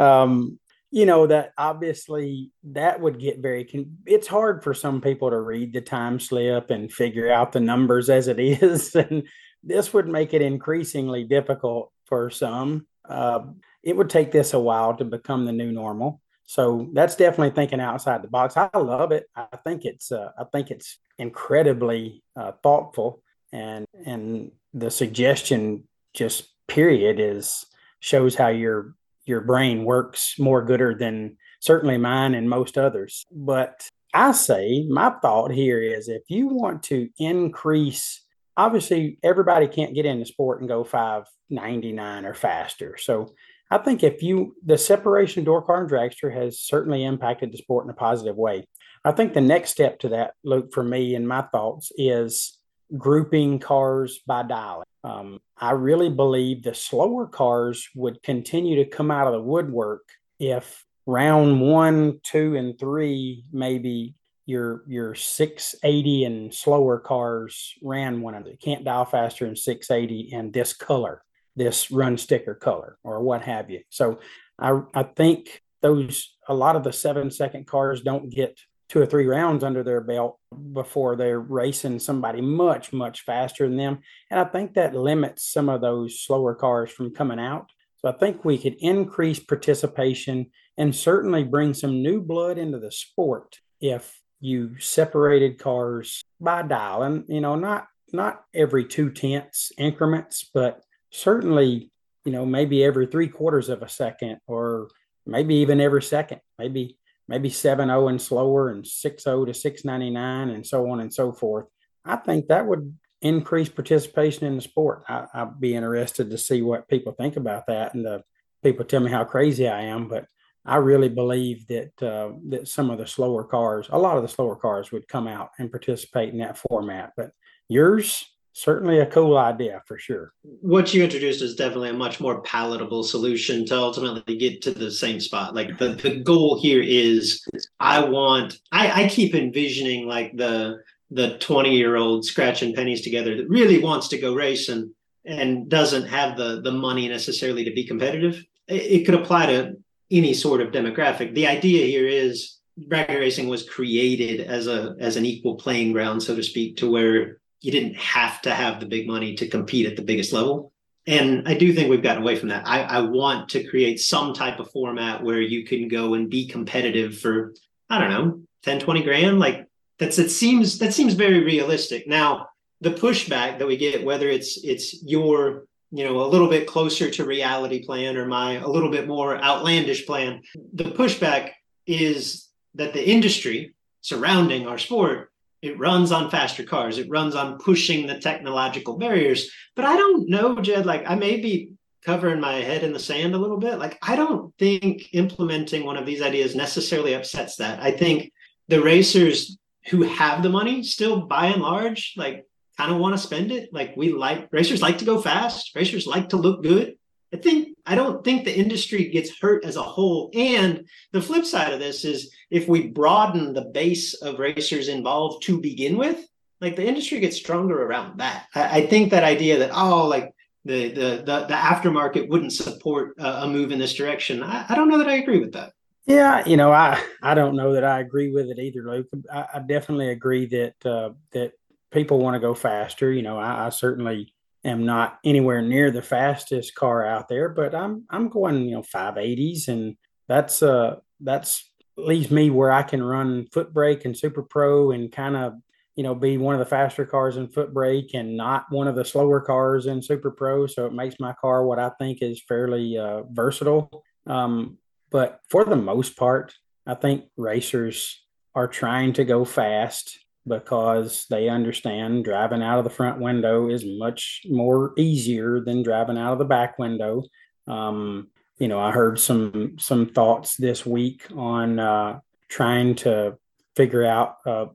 Speaker 2: um, you know that obviously that would get very con- it's hard for some people to read the time slip and figure out the numbers as it [laughs] is and this would make it increasingly difficult for some. Uh, it would take this a while to become the new normal. So that's definitely thinking outside the box. I love it. I think it's uh, i think it's incredibly uh, thoughtful and and the suggestion just period is shows how you're your brain works more gooder than certainly mine and most others. But I say my thought here is if you want to increase, obviously everybody can't get into sport and go 599 or faster. So I think if you, the separation door car and dragster has certainly impacted the sport in a positive way. I think the next step to that, Luke, for me and my thoughts is grouping cars by dialing. Um, I really believe the slower cars would continue to come out of the woodwork if round one, two, and three, maybe your your 680 and slower cars ran one of them. You can't dial faster than 680 and this color, this run sticker color, or what have you. So I I think those a lot of the seven second cars don't get two or three rounds under their belt before they're racing somebody much, much faster than them. And I think that limits some of those slower cars from coming out. So I think we could increase participation and certainly bring some new blood into the sport if you separated cars by dial and you know not not every two tenths increments, but certainly, you know, maybe every three quarters of a second or maybe even every second, maybe maybe 7-0 and slower and 6-0 to 699 and so on and so forth. I think that would increase participation in the sport. I, would be interested to see what people think about that and the people tell me how crazy I am, but I really believe that uh, that some of the slower cars, a lot of the slower cars, would come out and participate in that format. But yours, certainly a cool idea for sure.
Speaker 1: What you introduced is definitely a much more palatable solution to ultimately get to the same spot. Like the, the goal here is I want I, I keep envisioning like the the 20 year old scratching pennies together that really wants to go racing and doesn't have the the money necessarily to be competitive. It, it could apply to any sort of demographic. The idea here is bracket racing was created as a as an equal playing ground, so to speak, to where you didn't have to have the big money to compete at the biggest level. And I do think we've gotten away from that. I, I want to create some type of format where you can go and be competitive for, I don't know, 10, 20 grand. Like that's it seems that seems very realistic. Now, the pushback that we get, whether it's it's your you know a little bit closer to reality plan or my a little bit more outlandish plan the pushback is that the industry surrounding our sport it runs on faster cars it runs on pushing the technological barriers but i don't know jed like i may be covering my head in the sand a little bit like i don't think implementing one of these ideas necessarily upsets that i think the racers who have the money still by and large like kind of want to spend it. Like we like racers like to go fast. Racers like to look good. I think I don't think the industry gets hurt as a whole. And the flip side of this is if we broaden the base of racers involved to begin with, like the industry gets stronger around that. I, I think that idea that oh, like the the the, the aftermarket wouldn't support a, a move in this direction. I, I, don't know that I agree with that.
Speaker 2: Yeah, you know, I I don't know that I agree with it either, Luke. I, I definitely agree that uh, that people want to go faster. You know, I, I, certainly am not anywhere near the fastest car out there, but I'm I'm going you know 580s, and that's uh that's leaves me where I can run foot brake and super pro and kind of you know be one of the faster cars in foot brake and not one of the slower cars in super pro. So it makes my car what I think is fairly uh, versatile. Um, but for the most part, I think racers are trying to go fast because they understand driving out of the front window is much more easier than driving out of the back window. Um, you know, I heard some some thoughts this week on uh, trying to figure out uh,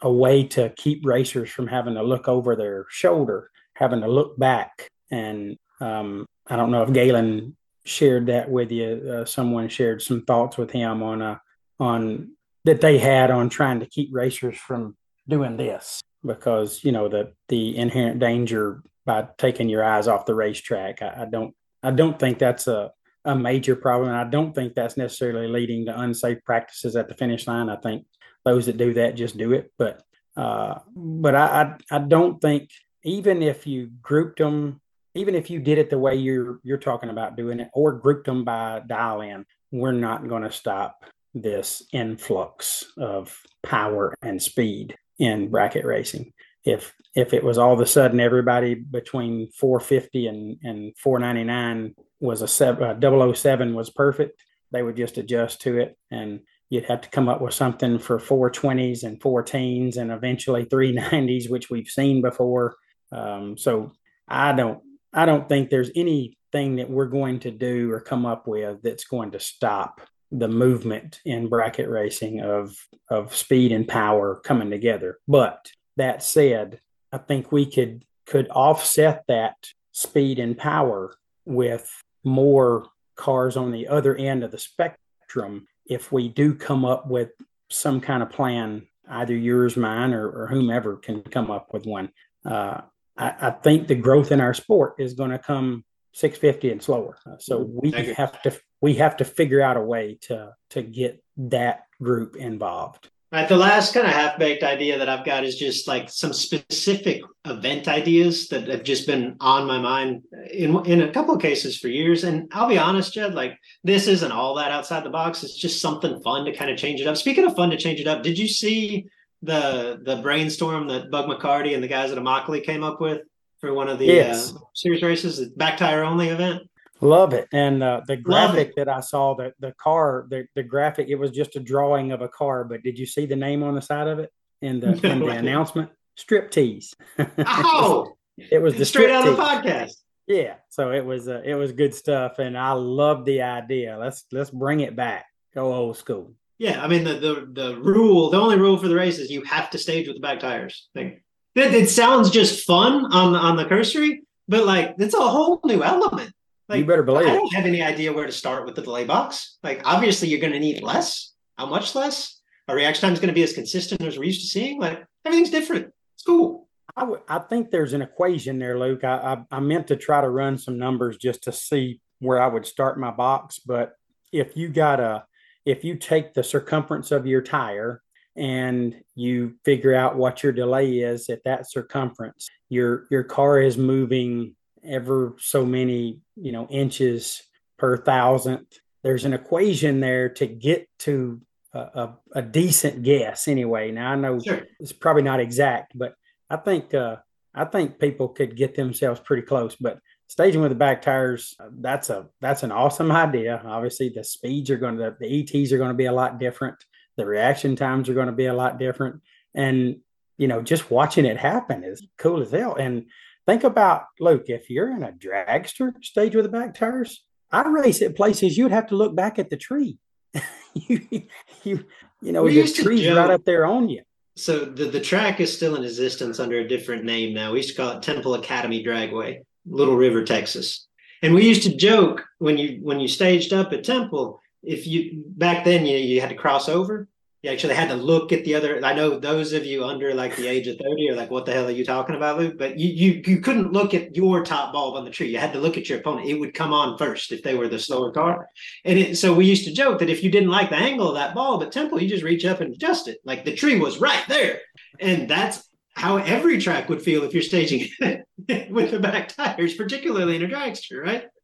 Speaker 2: a way to keep racers from having to look over their shoulder, having to look back. And um, I don't know if Galen shared that with you. Uh, someone shared some thoughts with him on a on that they had on trying to keep racers from doing this because you know the the inherent danger by taking your eyes off the racetrack. I, I don't I don't think that's a a major problem. I don't think that's necessarily leading to unsafe practices at the finish line. I think those that do that just do it. But uh, but I, I I don't think even if you grouped them, even if you did it the way you're you're talking about doing it, or grouped them by dial in, we're not going to stop this influx of power and speed in bracket racing. If if it was all of a sudden everybody between 450 and, and 499 was a seven, uh, 007 was perfect, they would just adjust to it and you'd have to come up with something for 420s and 14s and eventually 390s, which we've seen before. Um, so I don't I don't think there's anything that we're going to do or come up with that's going to stop the movement in bracket racing of of speed and power coming together. But that said, I think we could could offset that speed and power with more cars on the other end of the spectrum if we do come up with some kind of plan, either yours, mine, or, or whomever can come up with one. Uh, I, I, think the growth in our sport is going to come 650 and slower. So we have to we have to figure out a way to to get that group involved.
Speaker 1: Right. The last kind of half baked idea that I've got is just like some specific event ideas that have just been on my mind in in a couple of cases for years. And I'll be honest, Jed, like this isn't all that outside the box. It's just something fun to kind of change it up. Speaking of fun to change it up, did you see the the brainstorm that Bug McCarty and the guys at Immokalee came up with for one of the
Speaker 2: Yes.
Speaker 1: uh, series races, the back tire only event?
Speaker 2: Love it. And uh, the graphic that I saw, the the car, the, the graphic, it was just a drawing of a car, but did you see the name on the side of it in the in the announcement? Strip tease. [laughs]
Speaker 1: Oh,
Speaker 2: it was the
Speaker 1: straight out of the podcast.
Speaker 2: Yeah, so it was uh, it was good stuff, and I love the idea. Let's let's bring it back. Go old school.
Speaker 1: Yeah, I mean the the the rule, the only rule for the race is you have to stage with the back tires. Like it, it sounds just fun on the on the cursory, but like it's a whole new element. Like
Speaker 2: you better believe
Speaker 1: I don't have any idea where to start with the delay box. Like obviously you're going to need less. How much less? Our reaction time is going to be as consistent as we're used to seeing. Like everything's different. It's cool.
Speaker 2: I I think there's an equation there, Luke. I, I I meant to try to run some numbers just to see where I would start my box, but if you got a if you take the circumference of your tire and you figure out what your delay is at that circumference, your your car is moving ever so many you know inches per thousandth. There's an equation there to get to a, a, a decent guess. Anyway, now I know
Speaker 1: Sure.
Speaker 2: it's probably not exact, but I think uh, I think people could get themselves pretty close. But staging with the back tires, uh, that's a that's an awesome idea. Obviously, the speeds are going to the ETs are going to be a lot different. The reaction times are going to be a lot different, and you know, just watching it happen is cool as hell. And think about Luke, if you're in a dragster stage with the back tires, I race at places you'd have to look back at the tree. [laughs] you you you know
Speaker 1: We
Speaker 2: the tree's right up there on you.
Speaker 1: So the, the track is still in existence under a different name now. We used to call it Temple Academy Dragway, Little River, Texas. And we used to joke when you when you staged up at Temple, if you back then you you had to cross over. You actually had to look at the other. I know those of you under like the age of 30 are like, what the hell are you talking about, Luke? But you you you couldn't look at your top bulb on the tree. You had to look at your opponent. It would come on first if they were the slower car. And it, so we used to joke that if you didn't like the angle of that bulb at Temple, you just reach up and adjust it. Like the tree was right there. And that's how every track would feel if you're staging it [laughs] with the back tires, particularly in a dragster, right? [laughs]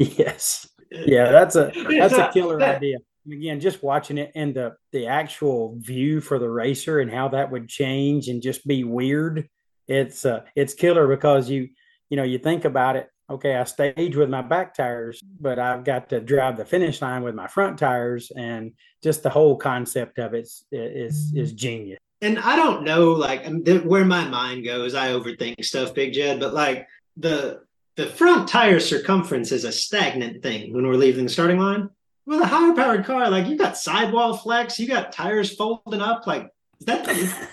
Speaker 2: Yes. Yeah, that's a that's a [laughs] killer idea. Again, just watching it and the the actual view for the racer and how that would change and just be weird. It's uh it's killer because you you know you think about it. Okay, I stage with my back tires, but I've got to drive the finish line with my front tires, and just the whole concept of it is is genius.
Speaker 1: and I don't know, like um, where my mind goes. I overthink stuff, Big Jed, but like the the front tire circumference is a stagnant thing when we're leaving the starting line. With a higher powered car, like you got sidewall flex, you got tires folding up, like that.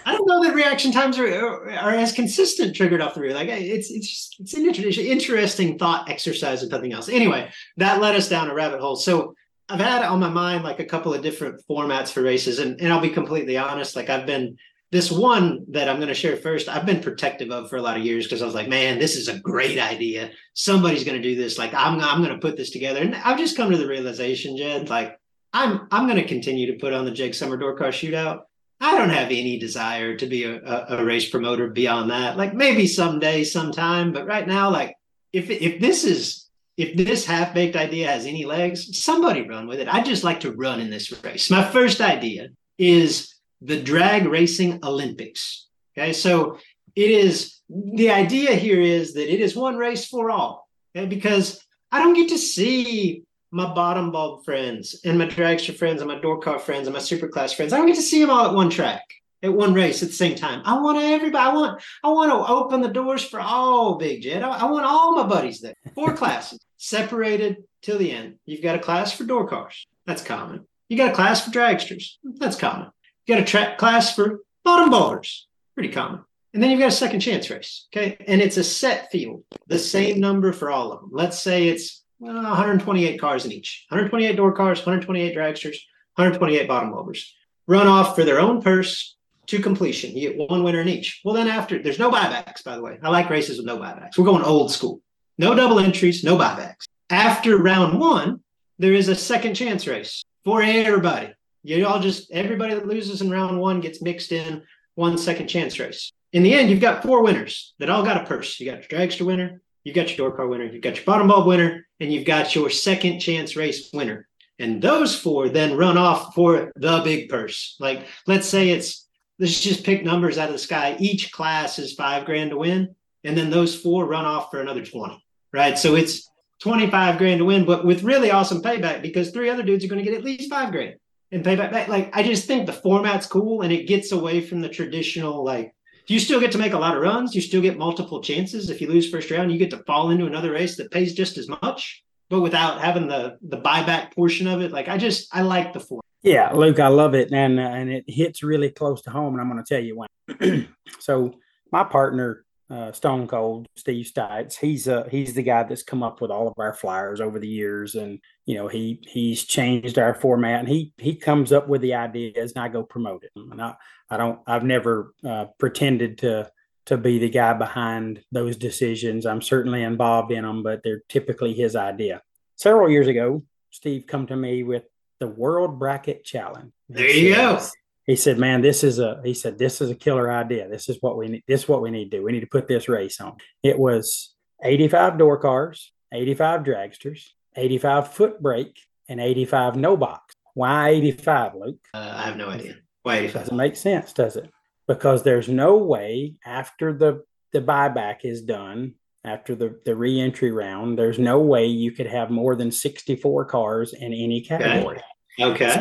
Speaker 1: I don't know that reaction times are, are as consistent triggered off the rear. Like it's it's just, it's an inter- interesting thought exercise and nothing else. Anyway, that led us down a rabbit hole. So I've had on my mind like a couple of different formats for races, and, and I'll be completely honest. Like I've been this one that I'm going to share first. I've been protective of for a lot of years because I was like, man, this is a great idea. Somebody's going to do this. Like I'm I'm going to put this together, and I've just come to the realization, Jed, like I'm I'm going to continue to put on the Jake Summer Door Car Shootout. I don't have any desire to be a, a, a race promoter beyond that. Like maybe someday, sometime, but right now, like if if this is if this half baked idea has any legs, somebody run with it. I'd just like to run in this race. My first idea is the drag racing Olympics. Okay, so it is the idea here is that it is one race for all. Okay, because I don't get to see my bottom bulb friends and my dragster friends and my door car friends and my superclass friends. I don't get to see them all at one track at one race at the same time. I want everybody. I want. I want to open the doors for all Big Jed. I, I want all my buddies there. Four [laughs] classes separated till the end. You've got a class for door cars. That's common. You got a class for dragsters. That's common. You got a track class for bottom bulbers. Pretty common. And then you've got a second chance race. Okay. And it's a set field, the same number for all of them. Let's say it's well, 128 cars in each 128 door cars, 128 dragsters, 128 bottom bulbers. Run off for their own purse to completion. You get one winner in each. Well, then after, there's no buybacks, by the way. I like races with no buybacks. We're going old school. No double entries, no buybacks. After round one, there is a second chance race for everybody. You all just, everybody that loses in round one gets mixed in one second chance race. In the end, you've got four winners that all got a purse. You got your dragster winner, you've got your door car winner, you've got your bottom bulb winner, and you've got your second chance race winner. And those four then run off for the big purse. Like, let's say it's let's just pick numbers out of the sky. Each class is five grand to win, and then those four run off for another 20, right? So it's 25 grand to win, but with really awesome payback because three other dudes are going to get at least five grand and payback. Back. Like, I just think the format's cool and it gets away from the traditional, like, you still get to make a lot of runs. You still get multiple chances. If you lose first round, you get to fall into another race that pays just as much, but without having the the buyback portion of it. Like I just I like the format.
Speaker 2: Yeah, Luke, I love it, and uh, and it hits really close to home, and I'm going to tell you when. [clears throat] so my partner, uh, Stone Cold Steve Stites, he's uh he's the guy that's come up with all of our flyers over the years, and you know he he's changed our format, and he he comes up with the ideas, and I go promote it. And I I don't I've never uh, pretended to to be the guy behind those decisions. I'm certainly involved in them, but they're typically his idea. Several years ago, Steve come to me with the World Bracket Challenge.
Speaker 1: There you go.
Speaker 2: He said, "Man, this is a." He said, "This is a killer idea. This is what we need. This is what we need to do. We need to put this race on." It was 85 door cars, 85 dragsters, 85 foot brake, and 85 no box. Why 85, Luke?
Speaker 1: Uh, I have no idea. Why 85?
Speaker 2: Doesn't make sense, does it? Because there's no way after the the buyback is done after the, the re-entry round, there's no way you could have more than 64 cars in any category.
Speaker 1: Okay.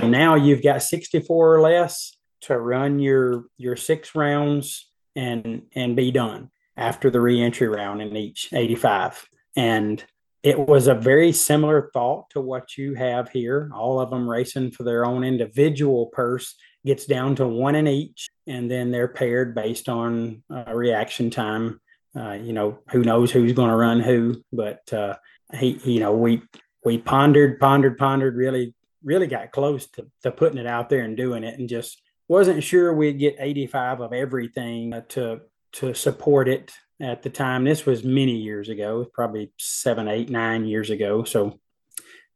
Speaker 2: So now you've got 64 or less to run your your six rounds and and be done after the re-entry round in each 85. And it was a very similar thought to what you have here. All of them racing for their own individual purse gets down to one in each, and then they're paired based on uh, reaction time uh, you know, who knows who's going to run who, but uh, he, you know, we we pondered, pondered, pondered, really, really got close to, to putting it out there and doing it, and just wasn't sure we'd get 85 of everything uh, to to support it at the time. This was many years ago, probably seven, eight, nine years ago. So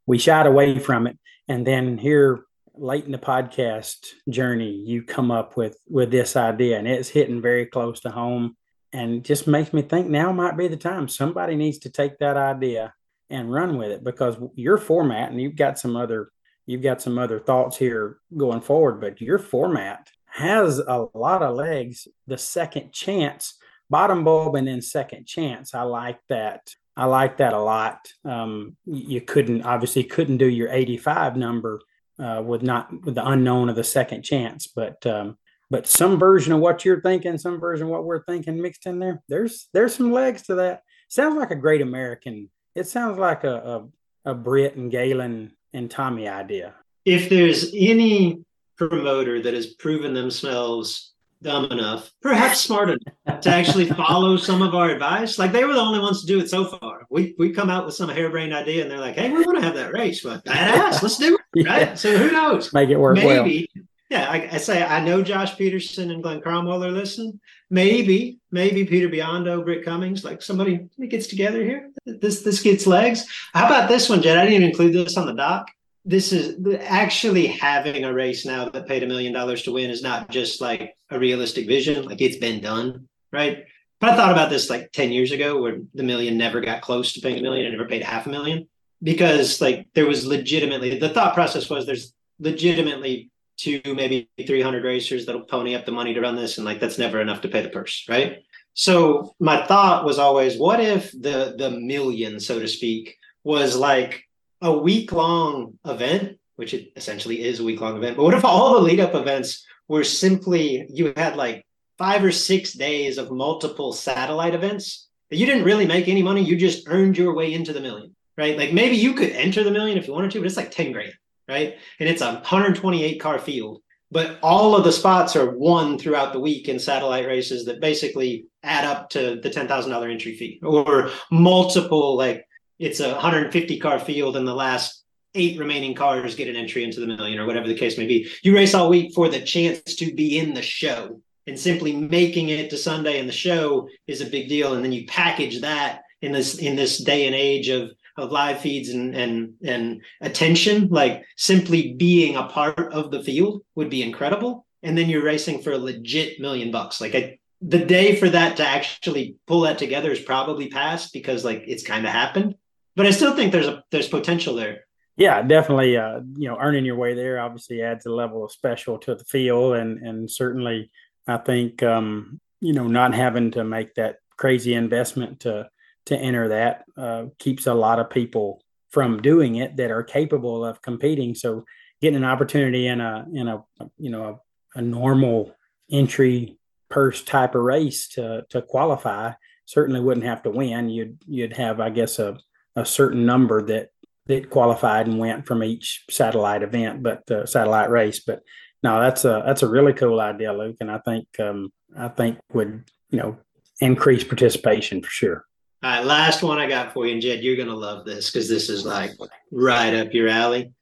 Speaker 2: we shied away from it, and then here late in the podcast journey, you come up with with this idea, and it's hitting very close to home and just makes me think now might be the time somebody needs to take that idea and run with it because your format and you've got some other you've got some other thoughts here going forward but your format has a lot of legs the second chance bottom bulb and then second chance i like that i like that a lot um, you couldn't obviously couldn't do your 85 number uh, with not with the unknown of the second chance but um, but some version of what you're thinking, some version of what we're thinking mixed in there. There's there's some legs to that. Sounds like a great American. It sounds like a a, a Britt and Galen and Tommy idea.
Speaker 1: If there's any promoter that has proven themselves dumb enough, perhaps smart enough to actually [laughs] follow some of our advice. Like they were the only ones to do it so far. We we come out with some harebrained idea and they're like, hey, we want to have that race. But badass, let's do it. Right. [laughs] Yeah. So who knows?
Speaker 2: Make it work.
Speaker 1: Maybe
Speaker 2: well.
Speaker 1: Yeah, I, I, say I know Josh Peterson and Glen Cromwell are listening. Maybe, maybe Peter Biondo, Britt Cummings, like somebody gets together here. This this gets legs. How about this one, Jed? I didn't even include this on the doc. This is actually having a race now that paid a million dollars to win is not just like a realistic vision. Like it's been done, right? But I thought about this like 10 years ago where the million never got close to paying a million and never paid half a million because like there was legitimately the thought process was there's legitimately two, maybe 300 racers that'll pony up the money to run this. And like, that's never enough to pay the purse. Right. So my thought was always, what if the, the million, so to speak, was like a week long event, which it essentially is a week long event. But what if all the lead up events were simply, you had like five or six days of multiple satellite events that you didn't really make any money. You just earned your way into the million, right? Like maybe you could enter the million if you wanted to, but it's like 10 grand right? And it's a 128 car field, but all of the spots are won throughout the week in satellite races that basically add up to the $10,000 entry fee or multiple, like it's a 150 car field and the last eight remaining cars get an entry into the million or whatever the case may be. You race all week for the chance to be in the show and simply making it to Sunday in the show is a big deal. And then you package that in this in this day and age of of live feeds and and and attention like simply being a part of the field would be incredible. And then you're racing for a legit million bucks. Like I, the day for that to actually pull that together is probably past because like it's kind of happened. But i still think there's a there's potential there.
Speaker 2: Yeah definitely uh you know earning your way there obviously adds a level of special to the field. And and certainly I think um, you know not having to make that crazy investment to to enter that uh, keeps a lot of people from doing it that are capable of competing. So getting an opportunity in a in a you know a, a normal entry purse type of race to to qualify certainly wouldn't have to win. You'd you'd have I guess a a certain number that that qualified and went from each satellite event, but uh, satellite race. But no, that's a that's a really cool idea, Luke, and I think um, I think would you know increase participation for sure.
Speaker 1: All right, last one I got for you, and Jed, you're gonna love this because this is like right up your alley.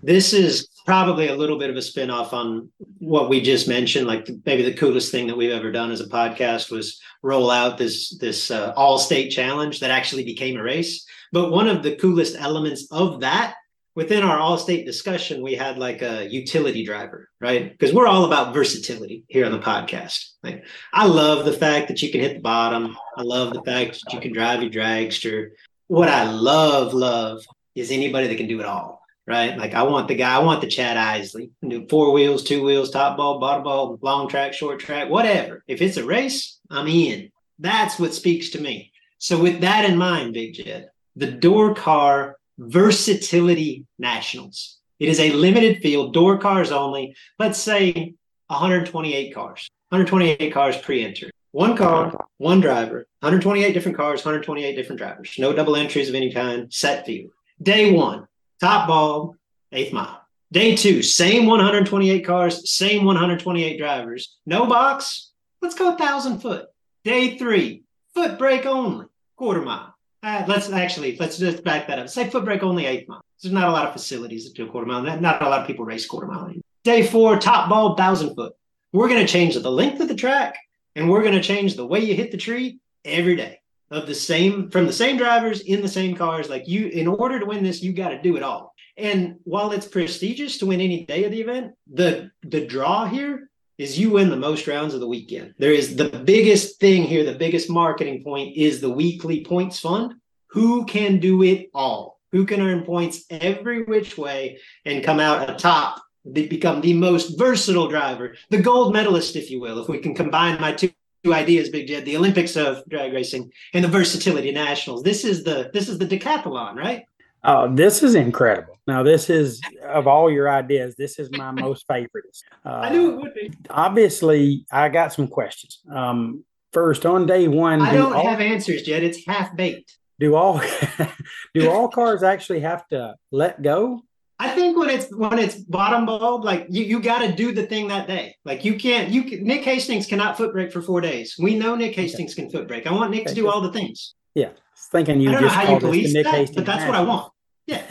Speaker 1: This is probably a little bit of a spin-off on what we just mentioned. Like maybe the coolest thing that we've ever done as a podcast was roll out this this uh, all-state challenge that actually became a race. But one of the coolest elements of that within our all state discussion, we had like a utility driver, right? Because we're all about versatility here on the podcast. Like, I love the fact that you can hit the bottom. I love the fact that you can drive your dragster. What I love, love is anybody that can do it all, right? Like, I want the guy, I want the Chad Isley, do four wheels, two wheels, top ball, bottom ball, long track, short track, whatever. If it's a race, I'm in. That's what speaks to me. So, with that in mind, Big Jed, the door car Versatility Nationals. It is a limited field, door cars only. Let's say 128 cars, 128 cars pre-entered. One car, one driver, 128 different cars, 128 different drivers. No double entries of any kind. Set field. Day one, top ball, eighth mile. Day two, same 128 cars, same 128 drivers. No box. Let's go a thousand foot. Day three, foot brake only, quarter mile. Uh, let's actually let's just back that up. Say foot brake only eighth mile. There's not a lot of facilities that do a quarter mile. Not a lot of people race quarter mile. Day four, top ball, thousand foot. We're going to change the length of the track, and we're going to change the way you hit the tree every day of the same from the same drivers in the same cars. Like you, in order to win this, you got to do it all. And while it's prestigious to win any day of the event, the the draw here is you win the most rounds of the weekend. There is the biggest thing here, the biggest marketing point is the weekly points fund. Who can do it all? Who can earn points every which way and come out atop, become the most versatile driver, the gold medalist, if you will, if we can combine my two two ideas, Big Jed, the Olympics of drag racing and the versatility nationals. This is the this is the decathlon, right?
Speaker 2: Oh, this is incredible. Now, this is of all your ideas, this is my most favorite.
Speaker 1: Uh, I knew it would be.
Speaker 2: Obviously, I got some questions. Um, first, on day one,
Speaker 1: I do not have answers yet. It's half baked.
Speaker 2: Do all [laughs] do all cars actually have to let go?
Speaker 1: I think when it's when it's bottom bulb, like you, you got to do the thing that day. Like you can't. You can, Nick Hastings cannot foot brake for four days. We know Nick Hastings okay. can foot brake. I want Nick to do all the things.
Speaker 2: Yeah, thinking you I don't just know how you police that, Hastings
Speaker 1: but that's what I want. Yeah.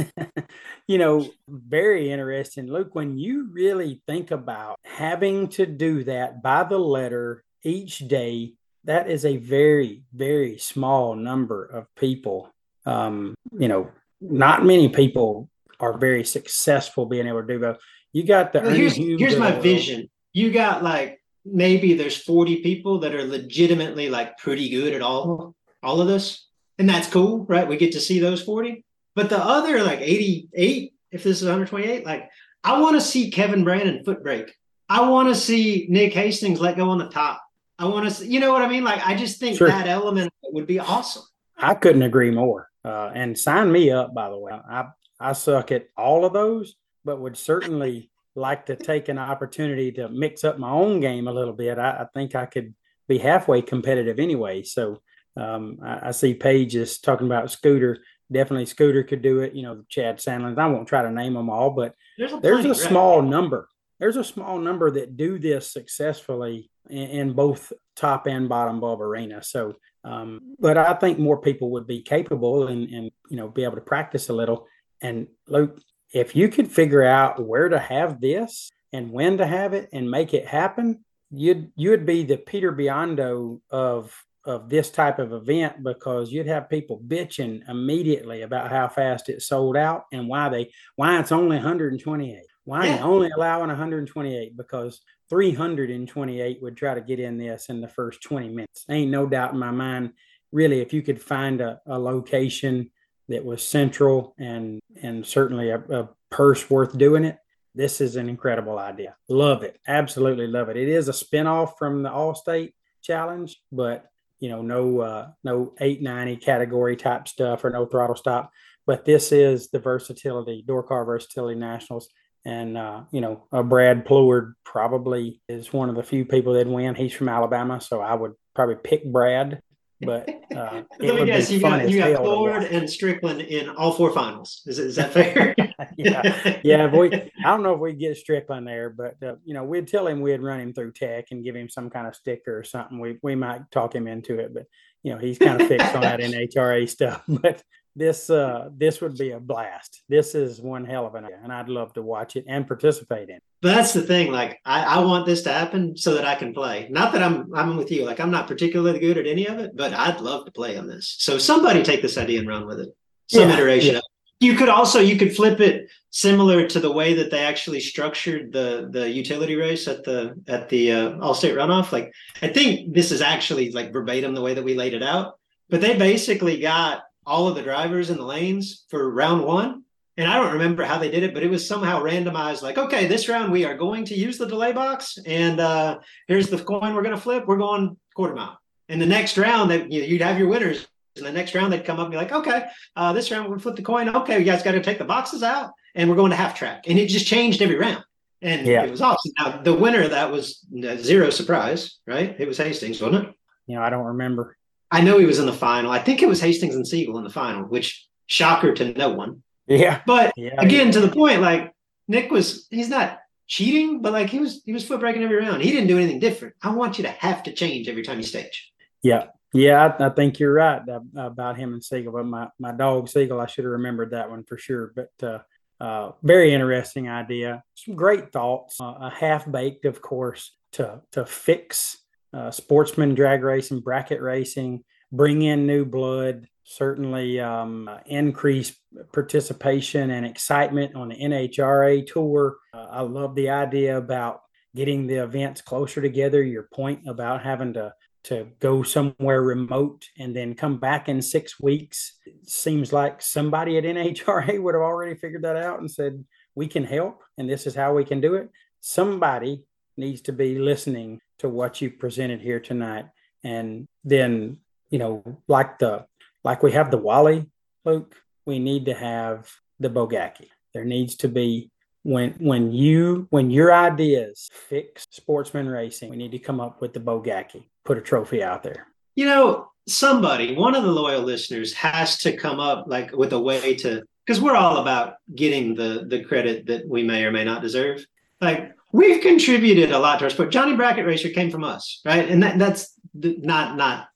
Speaker 1: [laughs]
Speaker 2: you know, very interesting. Luke, when you really think about having to do that by the letter each day, that is a very, very small number of people. Um, you know, not many people are very successful being able to do that. You got the
Speaker 1: well, here's, here's my vision. You got like maybe there's 40 people that are legitimately like pretty good at all all of this. And that's cool, right? We get to see those 40 but the other like 88, if this is 128, like I want to see Kevin Brandon foot brake. I want to see Nick Hastings let go on the top. I want to see, you know what I mean? Like I just think sure. that element would be awesome.
Speaker 2: I couldn't agree more. Uh, and sign me up, by the way. I I suck at all of those, but would certainly like to take an opportunity to mix up my own game a little bit. I, I think I could be halfway competitive anyway. So um, I, I, see Paige is talking about Scooter definitely Scooter could do it. You know, Chad Sandlin. I won't try to name them all, but there's a, there's a small number. There's a small number that do this successfully in, in both top and bottom bulb arena. So, um, but I think more people would be capable and, and you know be able to practice a little. And Luke, if you could figure out where to have this and when to have it and make it happen, you'd you'd be the Peter Biondo of of this type of event because you'd have people bitching immediately about how fast it sold out and why they why it's only 128 why yeah. only allowing 128 because 328 would try to get in this in the first 20 minutes. Ain't no doubt in my mind really if you could find a, a location that was central and and certainly a, a purse worth doing it this is an incredible idea. Love it. Absolutely love it. It is a spinoff from the All-State Challenge, but you know, no uh, no 890 category type stuff or no throttle stop. But this is the versatility, door car versatility nationals. And uh, you know, uh, Brad Pleward probably is one of the few people that win. He's from Alabama, so I would probably pick Brad but uh,
Speaker 1: let me guess, you got you got Ford and Strickland in all four finals. Is, is that fair? [laughs]
Speaker 2: yeah, yeah. we, I don't know if we get Strickland there, but uh, you know, we'd tell him we'd run him through tech and give him some kind of sticker or something. We we might talk him into it, but you know, he's kind of fixed on that [laughs] NHRA stuff. [laughs] But this uh this would be a blast. This is one hell of an idea, and I'd love to watch it and participate in. It.
Speaker 1: But that's the thing. Like I, I want this to happen so that I can play. Not that I'm I'm with you. Like I'm not particularly good at any of it, but I'd love to play on this. So somebody take this idea and run with it. Some yeah, iteration. Yeah. You could also you could flip it similar to the way that they actually structured the the utility race at the at the uh, all state runoff. Like I think this is actually like verbatim the way that we laid it out. But they basically got all of the drivers in the lanes for round one. And I don't remember how they did it, but it was somehow randomized. Like, okay, this round we are going to use the delay box, and uh, here's the coin we're going to flip. We're going quarter mile. And the next round, that you know, you'd have your winners. And the next round, they'd come up and be like, okay, uh, this round we're going to flip the coin. Okay, you guys got to take the boxes out, and we're going to half track. And it just changed every round. And yeah. it was awesome. Now, the winner that was zero surprise, right? It was Hastings, wasn't it?
Speaker 2: You know, I don't remember.
Speaker 1: I know he was in the final. I think it was Hastings and Siegel in the final, which shocker to no one.
Speaker 2: Yeah.
Speaker 1: But
Speaker 2: yeah,
Speaker 1: again, to the point, like Nick was, he's not cheating, but like he was, he was foot braking every round. He didn't do anything different. I want you to have to change every time you stage.
Speaker 2: Yeah. Yeah, I, I think you're right about him and Siegel. But my, my dog Siegel, I should have remembered that one for sure. But uh, uh, very interesting idea. Some great thoughts. Uh, a half baked, of course, to to fix uh, sportsman drag racing, bracket racing, bring in new blood, certainly um, uh, increase participation and excitement on the NHRA tour. Uh, I love the idea about getting the events closer together. Your point about having to to go somewhere remote and then come back in six weeks it seems like somebody at NHRA [laughs] would have already figured that out and said we can help and this is how we can do it. Somebody needs to be listening to what you presented here tonight. And then you know like the like we have the wally luke we need to have the bogacki. There needs to be when when you when your ideas fix sportsman racing we need to come up with the bogacki put a trophy out there.
Speaker 1: You know somebody one of the loyal listeners has to come up like with a way to because we're all about getting the the credit that we may or may not deserve. Like we've contributed a lot to our sport. Johnny Bracket Racer came from us, right? And that, that's the, not not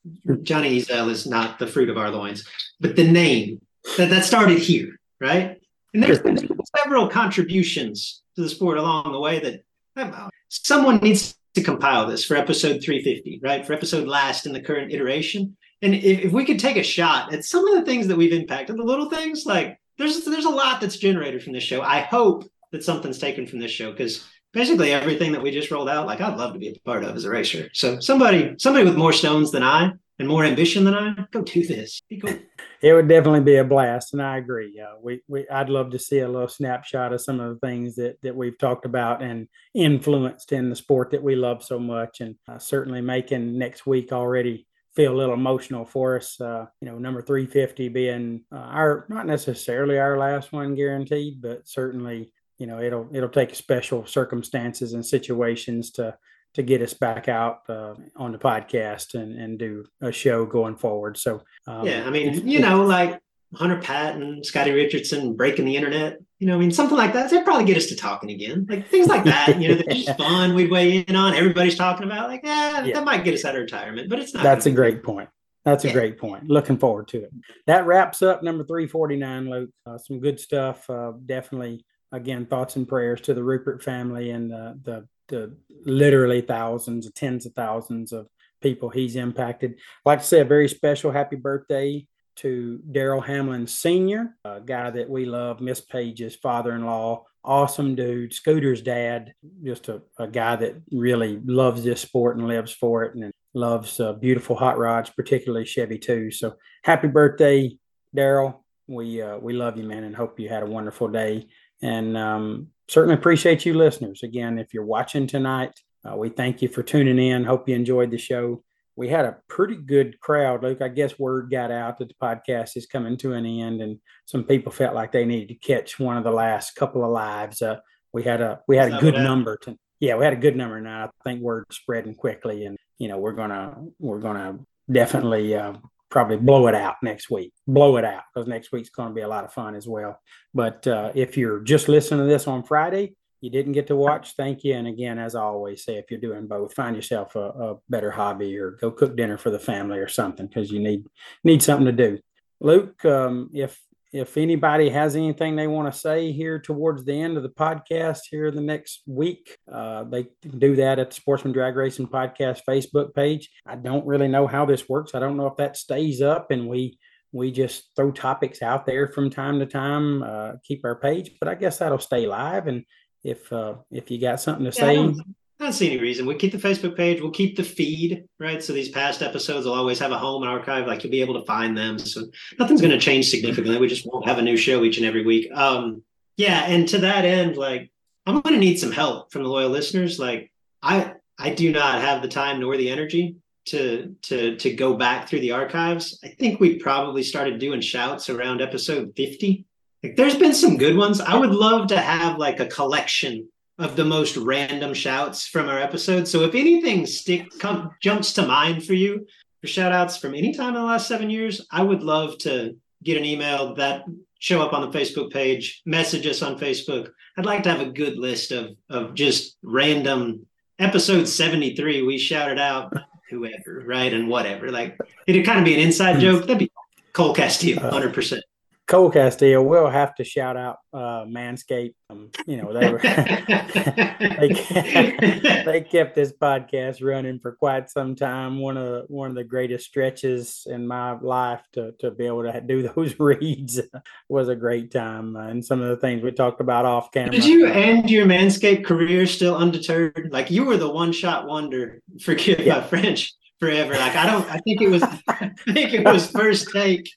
Speaker 1: Johnny Ezel is not the fruit of our loins, but the name that that started here, right? And there's been several contributions to the sport along the way that uh, someone needs to compile this for episode 350, right? For episode last in the current iteration. And if, if we could take a shot at some of the things that we've impacted, the little things like there's there's a lot that's generated from this show. I hope that something's taken from this show because basically everything that we just rolled out, like I'd love to be a part of as a racer. So somebody, somebody with more stones than I and more ambition than I, go do this. Cool. [laughs]
Speaker 2: It would definitely be a blast, and I agree. Yeah, we, we I'd love to see a little snapshot of some of the things that that we've talked about and influenced in the sport that we love so much, and uh, certainly making next week already feel a little emotional for us. Uh, you know, number 350 being uh, our not necessarily our last one guaranteed, but certainly you know it'll it'll take special circumstances and situations to to get us back out uh, on the podcast and and do a show going forward. So
Speaker 1: um, yeah, I mean, you know, like Hunter Patton, Scotty Richardson breaking the internet. You know, I mean, something like that. They'd probably get us to talking again, like things like that. You know, that's just [laughs] fun. We'd weigh in on. Everybody's talking about like, eh, yeah, that might get us out of retirement, but it's not.
Speaker 2: That's a great point. That's a yeah. great point. Looking forward to it. That wraps up number 349, Luke. Uh, some good stuff. Uh, definitely again, thoughts and prayers to the Rupert family and the, the, the literally thousands, tens of thousands of people he's impacted. Like to say a very special happy birthday to Daryl Hamlin Sr., a guy that we love, Miss Paige's father in law. Awesome dude, Scooter's dad, just a, a guy that really loves this sport and lives for it and loves uh, beautiful hot rods, particularly Chevy too. So happy birthday, Daryl. We uh, we love you, man, and hope you had a wonderful day. And um, certainly appreciate you listeners. Again, if you're watching tonight, uh, we thank you for tuning in. Hope you enjoyed the show. We had a pretty good crowd, Luke. I guess word got out that the podcast is coming to an end, and some people felt like they needed to catch one of the last couple of lives. Uh, we had a we had a good number to yeah we had a good number now. I think word spreading quickly, and you know we're gonna we're gonna definitely uh, probably blow it out next week. Blow it out because next week's going to be a lot of fun as well. But uh, if you're just listening to this on Friday, you didn't get to watch, thank you. And again, as I always say, if you're doing both, find yourself a, a better hobby or go cook dinner for the family or something because you need need something to do. Luke, um, if if anybody has anything they want to say here towards the end of the podcast here the next week, uh, they can do that at the Sportsman Drag Racing Podcast Facebook page. I don't really know how this works. I don't know if that stays up and we we just throw topics out there from time to time, uh, keep our page, but I guess that'll stay live. And if uh, if you got something to yeah, say,
Speaker 1: I don't see any reason. We keep the Facebook page. We'll keep the feed, right? So these past episodes will always have a home and archive. Like you'll be able to find them. So nothing's going to change significantly. We just won't have a new show each and every week. Um, yeah, and to that end, like I'm going to need some help from the loyal listeners. Like I, I do not have the time nor the energy to to to go back through the archives. I think we probably started doing shouts around episode 50. Like there's been some good ones. I would love to have like a collection of the most random shouts from our episodes. So if anything stick come, jumps to mind for you for shout outs from any time in the last seven years, I would love to get an email that show up on the Facebook page, message us on Facebook. I'd like to have a good list of of just random episode 73 we shouted out whoever, right? And whatever. Like it'd kind of be an inside hmm. joke. That'd be Cole Castillo, 100%.
Speaker 2: Cole Castillo will have to shout out uh, Manscaped. Um, you know, they were [laughs] they, kept, they kept this podcast running for quite some time. One of the, one of the greatest stretches in my life to to be able to do those [laughs] reads was a great time. Uh, and some of the things we talked about off camera.
Speaker 1: Did you end your Manscaped career still undeterred? Like you were the one shot wonder. Forgive yeah. my French forever. Like I don't. I think it was. [laughs] I think it was first take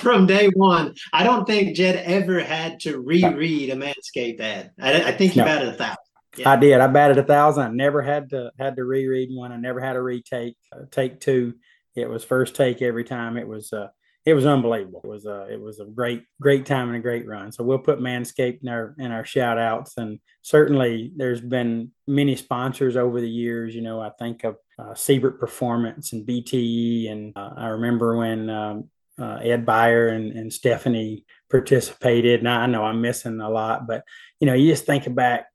Speaker 1: from day one. I don't think Jed ever had to reread a Manscaped ad. I, I think he no. batted a thousand.
Speaker 2: Yeah. I did. I batted a thousand. I never had to had to reread one. I never had a retake. Uh, take two. It was first take every time. It was. Uh, it was unbelievable. It was a it was a great great time and a great run. So we'll put Manscaped in our in our shout outs and certainly there's been many sponsors over the years. You know, I think of uh, Siebert Performance and BTE, and uh, I remember when um, uh, Ed Beyer and, and Stephanie participated. Now I know I'm missing a lot, but you know, you just think back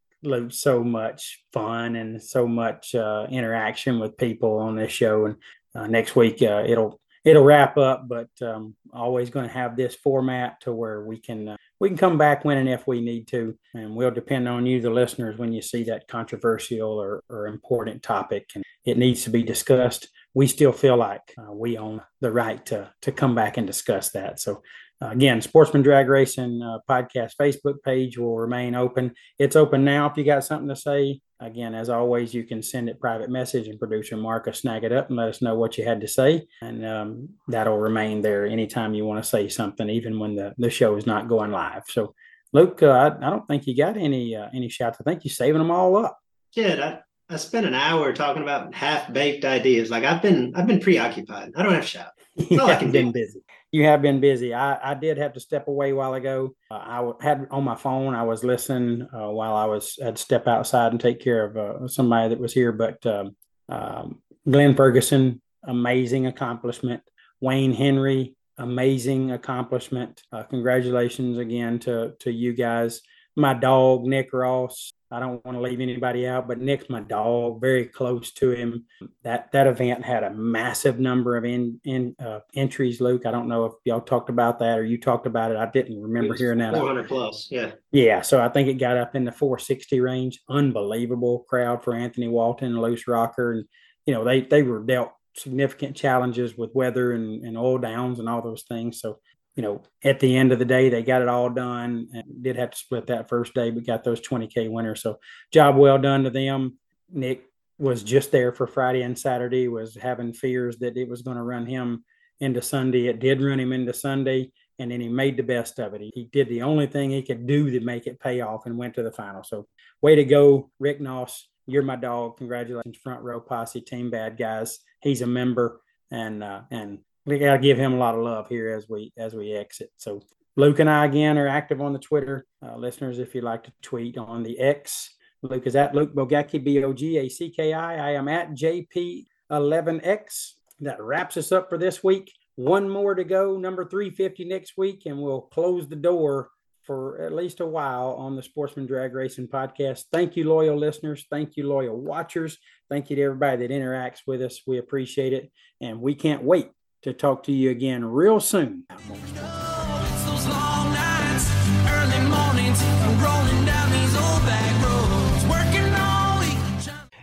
Speaker 2: so much fun and so much uh, interaction with people on this show. And uh, next week uh, it'll it'll wrap up, but um, always going to have this format to where we can uh, we can come back when and if we need to, and we'll depend on you, the listeners, when you see that controversial or, or important topic and it needs to be discussed. We still feel like uh, we own the right to to come back and discuss that. So uh, again, Sportsman Drag Racing uh, podcast Facebook page will remain open. It's open now. If you got something to say, again, as always, you can send it private message, and producer Mark will snag it up and let us know what you had to say, and um, that'll remain there anytime you want to say something, even when the the show is not going live. So, Luke, uh, I, I, don't think you got any uh, any shouts. I think you're saving them all up.
Speaker 1: Yeah, I, I spent an hour talking about half baked ideas. Like I've been I've been preoccupied. I don't have shout.
Speaker 2: That's all I can been busy you have been busy. I, I did have to step away a while ago. Uh, I had on my phone. I was listening uh, while I was had to step outside and take care of uh, somebody that was here. But um, um, Glenn Ferguson, amazing accomplishment. Wayne Henry, amazing accomplishment. Uh, congratulations again to to you guys. My dog Nick Ross, I don't want to leave anybody out, but Nick's my dog, very close to him. That that event had a massive number of in, in uh, entries. Luke, I don't know if y'all talked about that or you talked about it. I didn't remember hearing that.
Speaker 1: 400 plus, yeah.
Speaker 2: Yeah, so I think it got up in the 460 range. Unbelievable crowd for Anthony Walton and Loose Rocker, and you know they they were dealt significant challenges with weather and, and oil downs and all those things. So you know, at the end of the day, they got it all done and did have to split that first day, but got those 20K winners. So job well done to them. Nick was just there for Friday and Saturday, was having fears that it was going to run him into Sunday. It did run him into Sunday. and then he made the best of it. He, he did the only thing he could do to make it pay off and went to the final. So, way to go, Nick Ross. You're my dog. Congratulations, front row posse team, bad guys. He's a member, and uh, and we gotta give him a lot of love here as we as we exit. So Luke and I again are active on the Twitter. Uh, listeners, if you'd like to tweet on the X, Luke is at Luke Bogacki, B O G A C K I. I am at JP11X. That wraps us up for this week. One more to go, number 350 next week, and we'll close the door for at least a while on the Sportsman Drag Racing podcast. Thank you, loyal listeners. Thank you, loyal watchers. Thank you to everybody that interacts with us. We appreciate it. And we can't wait to talk to you again real soon.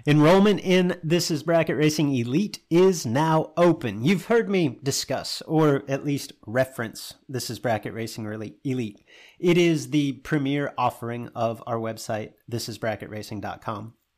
Speaker 1: Enrollment in This is Bracket Racing Elite is now open. You've heard me discuss, or at least reference, This is Bracket Racing Elite. It is the premier offering of our website, thisisbracketracing.com.